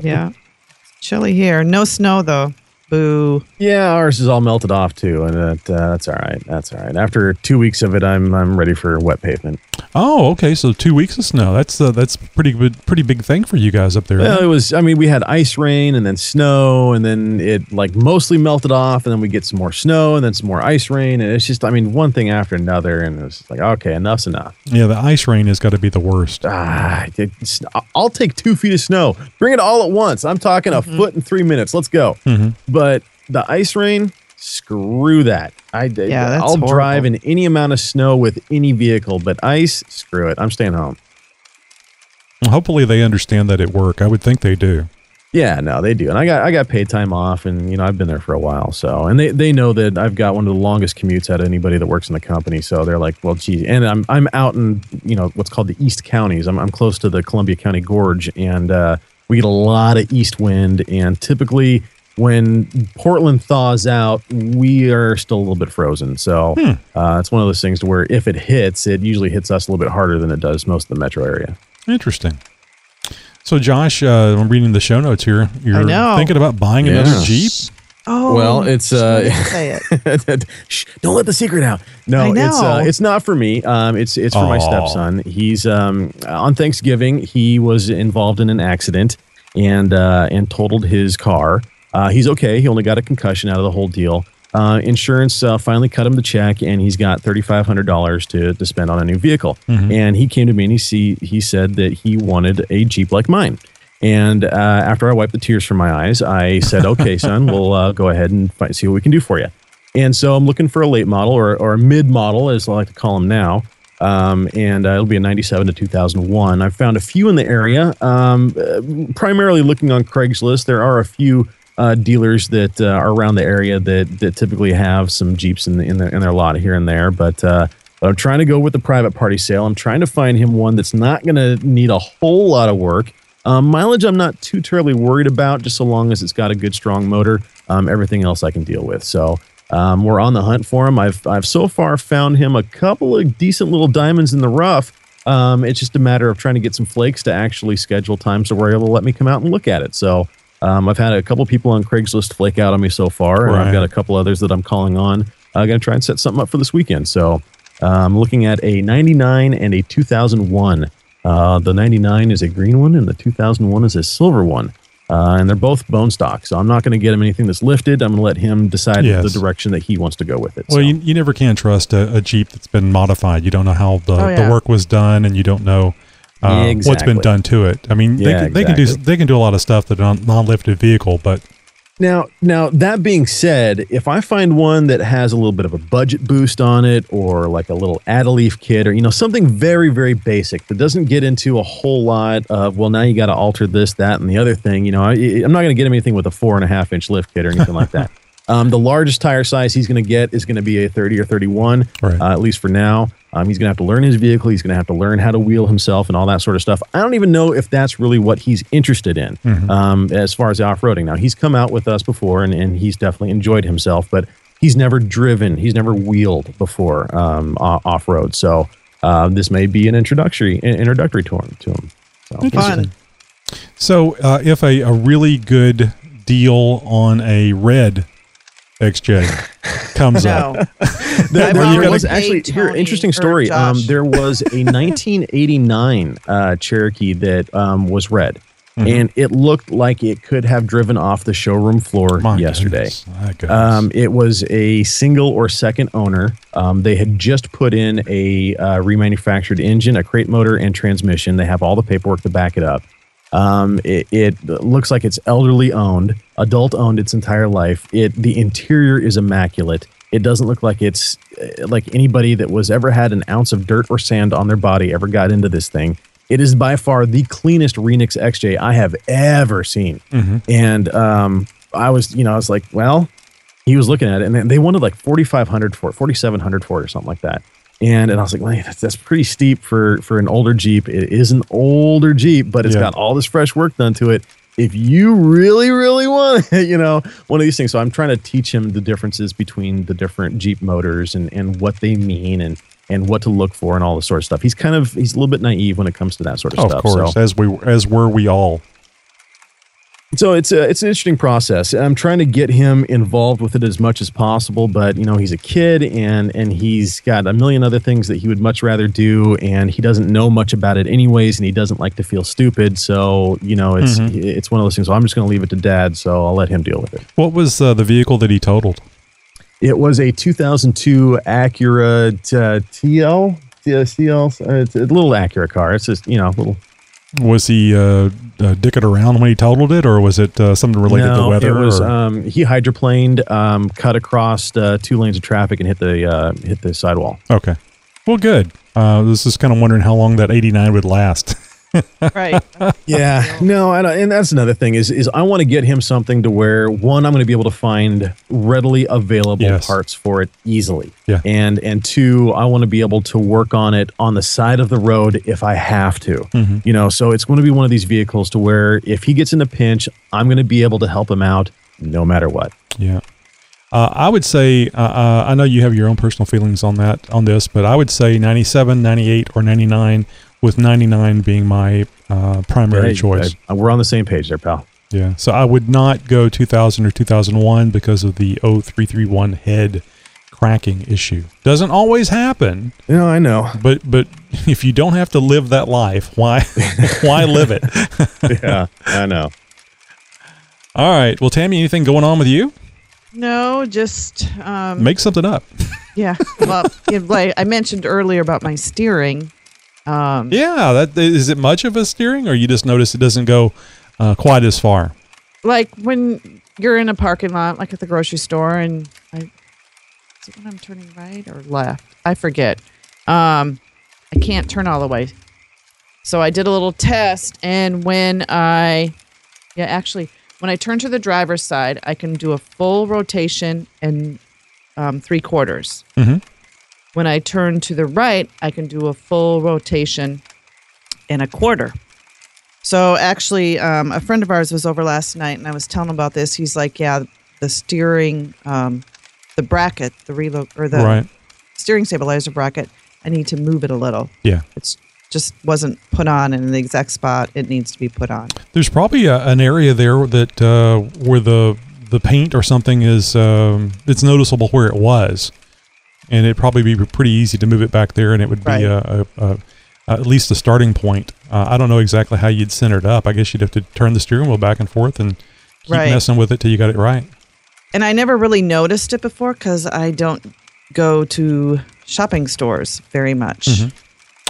yeah. Chilly here. No snow though. Boo. yeah, ours is all melted off too, and that, uh, that's all right. That's all right. After two weeks of it, I'm I'm ready for wet pavement. Oh, okay. So two weeks of snow. That's uh, that's pretty good, pretty big thing for you guys up there. Well, it was. I mean, we had ice rain and then snow, and then it like mostly melted off, and then we get some more snow, and then some more ice rain, and it's just. I mean, one thing after another, and it was like, okay, enough's enough. yeah, the ice rain has got to be the worst. Ah, it's, I'll take two feet of snow. Bring it all at once. I'm talking a foot in three minutes. Let's go. Mhm. But the ice rain, screw that. I, Yeah, that's I'll drive in any amount of snow with any vehicle, but ice, screw it. I'm staying home. Well, hopefully they understand that at work. I would think they do. Yeah, no, they do. And I got I got paid time off and you know, I've been there for a while. So and they, they know that I've got one of the longest commutes out of anybody that works in the company. So they're like, well geez and I'm I'm out in, you know, what's called the East Counties. I'm I'm close to the Columbia County Gorge and uh, we get a lot of east wind and typically when Portland thaws out, we are still a little bit frozen. So Hmm. uh, it's one of those things to where if it hits, it usually hits us a little bit harder than it does most of the metro area. Interesting. So, Josh, uh, I'm reading the show notes here. You're know. thinking about buying another Jeep? Oh, well, it's uh, say it. Shh, don't let the secret out. No, it's uh, it's not for me. Um, it's it's for my stepson. He's um on Thanksgiving. He was involved in an accident and uh, and totaled his car. Uh, he's okay. He only got a concussion out of the whole deal. uh, insurance uh, finally cut him the check, and he's got thirty five hundred dollars to to spend on a new vehicle. Mhm. And he came to me and he see he said that he wanted a Jeep like mine. And uh, after I wiped the tears from my eyes, I said, "Okay, son, we'll uh, go ahead and fi- see what we can do for you." And so I'm looking for a late model or, or a mid model, as I like to call them now. Um, and uh, it'll be a 97 to 2001. I've found a few in the area, um, uh, primarily looking on Craigslist. There are a few uh, dealers that uh, are around the area that, that typically have some Jeeps in, the, in, their, in their lot here and there. But, uh, but I'm trying to go with the private party sale. I'm trying to find him one that's not going to need a whole lot of work. Um, mileage, I'm not too terribly worried about, just so long as it's got a good, strong motor. Um, everything else I can deal with. So um, we're on the hunt for him. I've I've so far found him a couple of decent little diamonds in the rough. Um, it's just a matter of trying to get some flakes to actually schedule times to where they'll let me come out and look at it. So um, I've had a couple people on Craigslist flake out on me so far, and I've got a couple others that I'm calling on. I'm going to try and set something up for this weekend. So I'm looking at a 99 and a 2001. Uh, the 99 is a green one, and the 2001 is a silver one. Uh, and they're both bone stock, so I'm not going to get him anything that's lifted. I'm going to let him decide Yes. the direction that he wants to go with it. Well, you, you never can trust a, a Jeep that's been modified. You don't know how the, Oh, the work was done, and you don't know uh, what's Exactly. been done to it. I mean, they, Yeah, can, they can do they can do a lot of stuff that a non-lifted vehicle, but Now, now that being said, if I find one that has a little bit of a budget boost on it, or like a little add-a-leaf kit, or you know something very, very basic that doesn't get into a whole lot of well, now you got to alter this, that, and the other thing. You know, I, I'm not going to get him anything with a four and a half inch lift kit or anything like that. Um, the largest tire size he's going to get is going to be a 30 or 31, uh, at least for now. Um, he's going to have to learn his vehicle. He's going to have to learn how to wheel himself and all that sort of stuff. I don't even know if that's really what he's interested in Mhm. um, as far as off-roading. Now, he's come out with us before, and, and he's definitely enjoyed himself, but he's never driven, he's never wheeled before um, off-road. So uh, this may be an introductory introductory to him. To him. So, Fun. So, uh, if a, a really good deal on a red XJ comes up, There, I've there was actually here interesting story. Um, there was a 1989 uh, Cherokee that um, was red, Mhm. and it looked like it could have driven off the showroom floor yesterday. goodness, goodness. Um, it was a single or second owner. Um, they had just put in a uh, remanufactured engine, a crate motor, and transmission. They have all the paperwork to back it up. Um, it, it looks like it's elderly owned, adult owned its entire life. It the interior is immaculate. It doesn't look like it's uh, like anybody that was ever had an ounce of dirt or sand on their body ever got into this thing. It is by far the cleanest Renix XJ I have ever seen. Mhm. And um, I was, you know, I was like, well, he was looking at it, and they- they wanted like forty five hundred for it, forty seven hundred for it, or something like that. And and I was like, man, that's, that's pretty steep for for an older Jeep. It is an older Jeep, but it's Yeah. got all this fresh work done to it. If you really, really want, it, you know, one of these things. So I'm trying to teach him the differences between the different Jeep motors and and what they mean and and what to look for and all this sort of stuff. He's kind of he's a little bit naive when it comes to that sort of Oh, of stuff. course, So. as we as were we all. So it's a, it's an interesting process. I'm trying to get him involved with it as much as possible, but you know he's a kid and and he's got a million other things that he would much rather do, and he doesn't know much about it anyways, and he doesn't like to feel stupid. So you know it's Mhm. it's one of those things. So I'm just going to leave it to Dad, so I'll let him deal with it. What was uh, the vehicle that he totaled? It was a 2002 Acura uh, TL. CL, uh, it's a little Acura car. It's just you know a little Was he uh, uh, dicking around when he totaled it, or was it uh, something related to No, weather? It was um, he hydroplaned, um, cut across uh, two lanes of traffic, and hit the uh, hit the sidewall. okay. Well, good. Uh, I was just kind of wondering how long that 89 would last. right. Yeah, no, and, and that's another thing is is I want to get him something to where one I'm going to be able to find readily available Yes. parts for it easily. Yeah. and and two, I want to be able to work on it on the side of the road if I have to. Mhm. You know, so it's going to be one of these vehicles to where if he gets in a pinch, I'm going to be able to help him out no matter what. Yeah. Uh, I would say, uh, uh, I know you have your own personal feelings on that, on this, but I would say 97, 98, or 99, with 99 being my uh, primary Hey, choice. I- we're on the same page there, pal. Yeah. So I would not go 2000 or 2001 because of the 0331 head cracking issue. Doesn't always happen. No, I know. But but if you don't have to live that life, why why live it? yeah, I know. All right. Well, Tammy, anything going on with you? No, just um, Make something up. yeah. Well, like I mentioned earlier about my steering. Um, Yeah, that is it much of a steering, or you just notice it doesn't go uh, quite as far. like when you're in a parking lot, like at the grocery store, and I is it when I'm turning right or left? I forget. Um, I can't turn all the way. So I did a little test, and when I, yeah, actually, when I turn to the driver's side, I can do a full rotation and um, three quarters. Mm-hmm. When I turn to the right, I can do a full rotation and a quarter. So actually, um, a friend of ours was over last night, and I was telling him about this. He's like, "Yeah, the steering, um, the bracket, the reload or the Right. steering stabilizer bracket. I need to move it a little. Yeah. It's just wasn't put on in the exact spot it needs to be put on. There's probably a, an area there that uh, where the the paint or something is um, it's noticeable where it was, and it'd probably be pretty easy to move it back there, and it would be Right. a, a, a, at least a starting point. Uh, I don't know exactly how you'd center it up. I guess you'd have to turn the steering wheel back and forth and keep Right. messing with it till you got it right. And I never really noticed it before because I don't go to shopping stores very much. Mhm.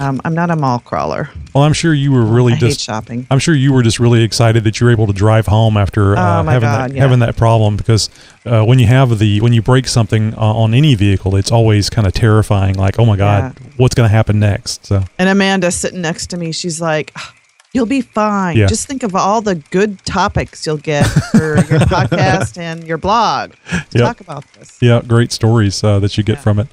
Um, I'm not a mall crawler. Well, I'm sure you were really I hate just shopping. I'm sure you were just really excited that you were able to drive home after uh, Oh having God, that, yeah. having that problem because uh, when you have the when you break something uh, on any vehicle, it's always kind of terrifying. Like, oh my God, what's going to happen next? So And Amanda sitting next to me, she's like, "Ah, "You'll be fine. Yeah. Just think of all the good topics you'll get for your podcast and your blog to Yep. talk about this." yeah, great stories uh, that you get from it.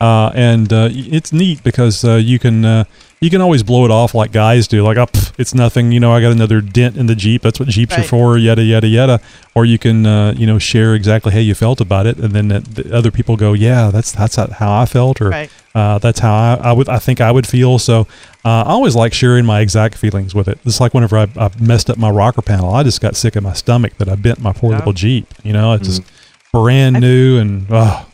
Uh, and uh, it's neat because uh, you can uh, you can always blow it off like guys do, like oh, pff, it's nothing. You know, I got another dent in the Jeep. That's what Jeeps are for. Yada yada yada. Or you can uh, you know share exactly how you felt about it, and then the, the other people go, yeah, that's that's how I felt, or Right. uh, that's how I, I would I think I would feel. So uh, I always like sharing my exact feelings with it. It's like whenever I, I messed up my rocker panel, I just got sick of my stomach that I bent my poor Yeah. little Jeep. You know, it's just Mm-hmm. brand new and oh.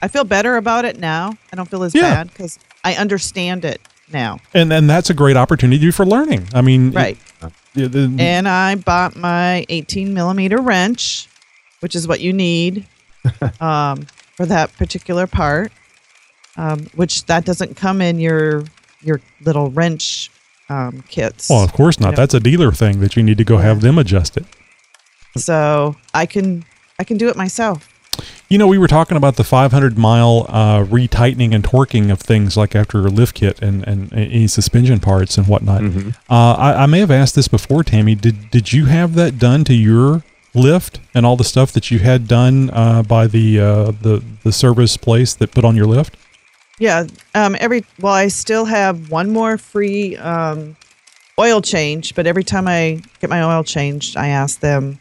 I feel better about it now. I don't feel as Yeah. bad because I understand it now. and and that's a great opportunity for learning. I mean, Right. it- And I bought my 18 millimeter wrench, which is what you need um, for that particular part. Um, which that doesn't come in your your little wrench um, kits. well, of course not. You know? That's a dealer thing that you need to go have them adjust it. so I can I can do it myself. You know, we were talking about the 500 mile uh, retightening and torquing of things like after a lift kit and, and any suspension parts and whatnot. Mm-hmm. Uh, I, I may have asked this before, Tammy. Did did you have that done to your lift and all the stuff that you had done uh, by the uh, the the service place that put on your lift? Yeah. Um, every well, I still have one more free um, oil change, but every time I get my oil changed, I ask them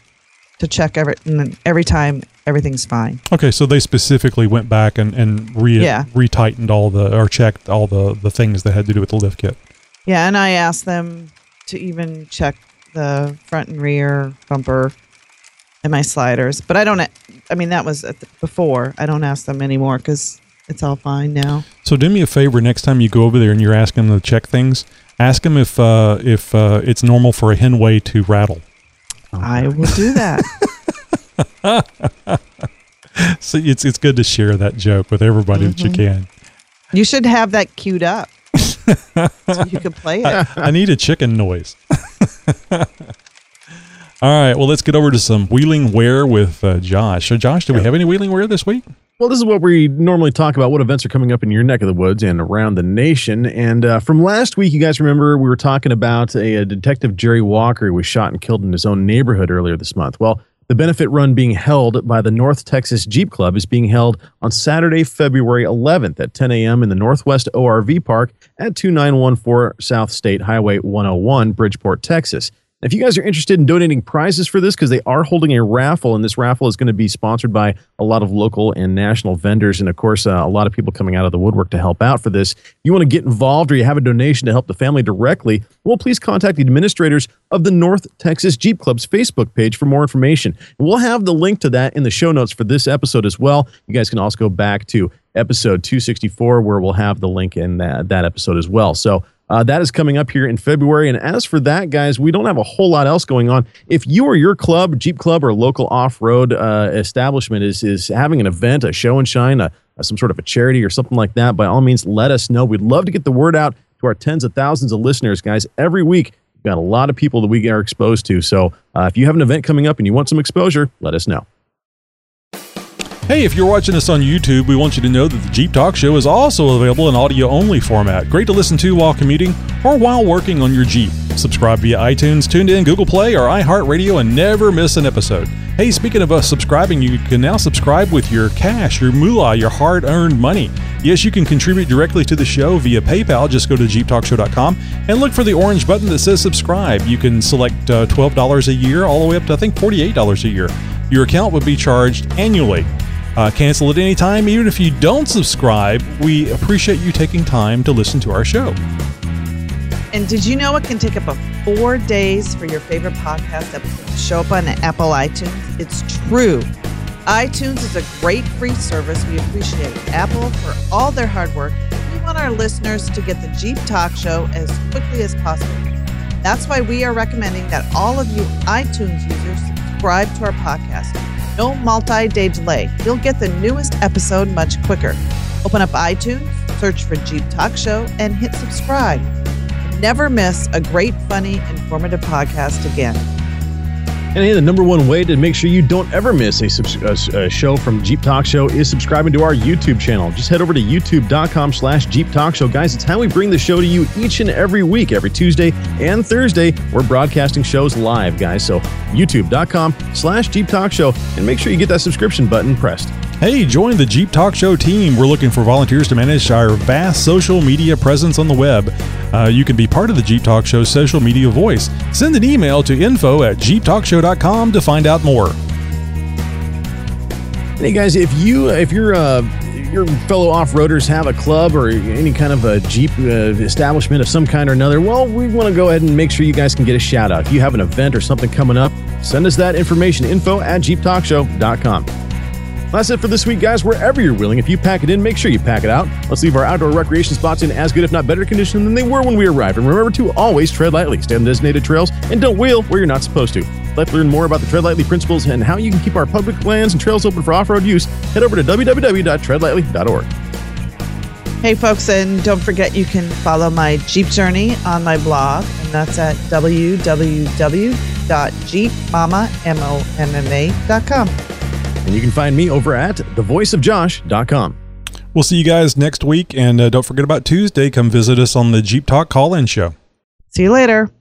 to check every and every time everything's fine. Okay, so they specifically went back and and re Yeah. retightened all the or checked all the the things that had to do with the lift kit. Yeah, and I asked them to even check the front and rear bumper and my sliders, but I don't. I mean, that was at the, before. I don't ask them anymore because it's all fine now. So do me a favor next time you go over there and you're asking them to check things, ask them if uh, if uh, it's normal for a Henway to rattle. I will do that. So it's it's good to share that joke with everybody that you Mhm. can. you should have that queued up so you could play it. I, I need a chicken noise. All right, well let's get over to some wheeling wear with uh, Josh. So Josh, do we have any wheeling wear this week? Well, this is what we normally talk about what events are coming up in your neck of the woods and around the nation. And uh, from last week, you guys remember we were talking about a, a detective, Jerry Walker, who was shot and killed in his own neighborhood earlier this month. Well, the benefit run being held by the North Texas Jeep Club is being held on Saturday, February 11th at 10 a.m. in the Northwest ORV Park at 2914 South State Highway 101, Bridgeport, Texas. If you guys are interested in donating prizes for this, because they are holding a raffle, and this raffle is going to be sponsored by a lot of local and national vendors, and of course, uh, a lot of people coming out of the woodwork to help out for this. you want to get involved or you have a donation to help the family directly, well, please contact the administrators of the North Texas Jeep Club's Facebook page for more information. And we'll have the link to that in the show notes for this episode as well. You guys can also go back to episode 264, where we'll have the link in that, that episode as well. So, Uh, that is coming up here in February. And as for that, guys, we don't have a whole lot else going on. If you or your club, Jeep Club, or local off road uh, establishment is, is having an event, a show and shine, a, a, some sort of a charity or something like that, by all means, let us know. We'd love to get the word out to our tens of thousands of listeners, guys. Every week, we've got a lot of people that we are exposed to. So uh, if you have an event coming up and you want some exposure, let us know. Hey, if you're watching us on YouTube, we want you to know that the Jeep Talk Show is also available in audio only format. Great to listen to while commuting or while working on your Jeep. Subscribe via iTunes, TuneIn, Google Play, or iHeartRadio and never miss an episode. Hey, speaking of us subscribing, you can now subscribe with your cash, your moolah, your hard earned money. Yes, you can contribute directly to the show via PayPal. Just go to JeepTalkShow.com and look for the orange button that says subscribe. You can select uh, $12 a year, all the way up to, I think, $48 a year. Your account would be charged annually. Uh, cancel at any time, even if you don't subscribe. We appreciate you taking time to listen to our show. And did you know it can take up to four days for your favorite podcast episode to show up on Apple iTunes? It's true. iTunes is a great free service. We appreciate Apple for all their hard work. We want our listeners to get the Jeep Talk Show as quickly as possible. That's why we are recommending that all of you iTunes users subscribe to our podcast. No multi day delay. You'll get the newest episode much quicker. Open up iTunes, search for Jeep Talk Show, and hit subscribe. Never miss a great, funny, informative podcast again. And hey, the number one way to make sure you don't ever miss a, subs- a, a, show from Jeep Talk Show is subscribing to our YouTube channel. Just head over to youtube.com slash Jeep Talk Show. Guys, it's how we bring the show to you each and every week. Every Tuesday and Thursday, we're broadcasting shows live, guys. So youtube.com slash Jeep Talk Show and make sure you get that subscription button pressed. Hey, join the Jeep Talk Show team. We're looking for volunteers to manage our vast social media presence on the web. Uh, you can be part of the Jeep Talk Show social media voice. Send an email to info at jeeptalkshow.com to find out more. Hey guys, if you if you're uh, your fellow off-roaders have a club or any kind of a Jeep uh, establishment of some kind or another, well, we want to go ahead and make sure you guys can get a shout out. If you have an event or something coming up, send us that information info at jeeptalkshow.com. That's it for this week, guys. Wherever you're willing, if you pack it in, make sure you pack it out. Let's leave our outdoor recreation spots in as good, if not better condition than they were when we arrived. And remember to always tread lightly, stay on designated trails, and don't wheel where you're not supposed to. Let's learn more about the Tread Lightly principles and how you can keep our public lands and trails open for off-road use. Head over to www.treadlightly.org. Hey, folks, and don't forget you can follow my Jeep journey on my blog, and that's at www.jeepmama.com. And you can find me over at thevoiceofjosh.com. We'll see you guys next week. And uh, don't forget about Tuesday. Come visit us on the Jeep Talk call in show. See you later.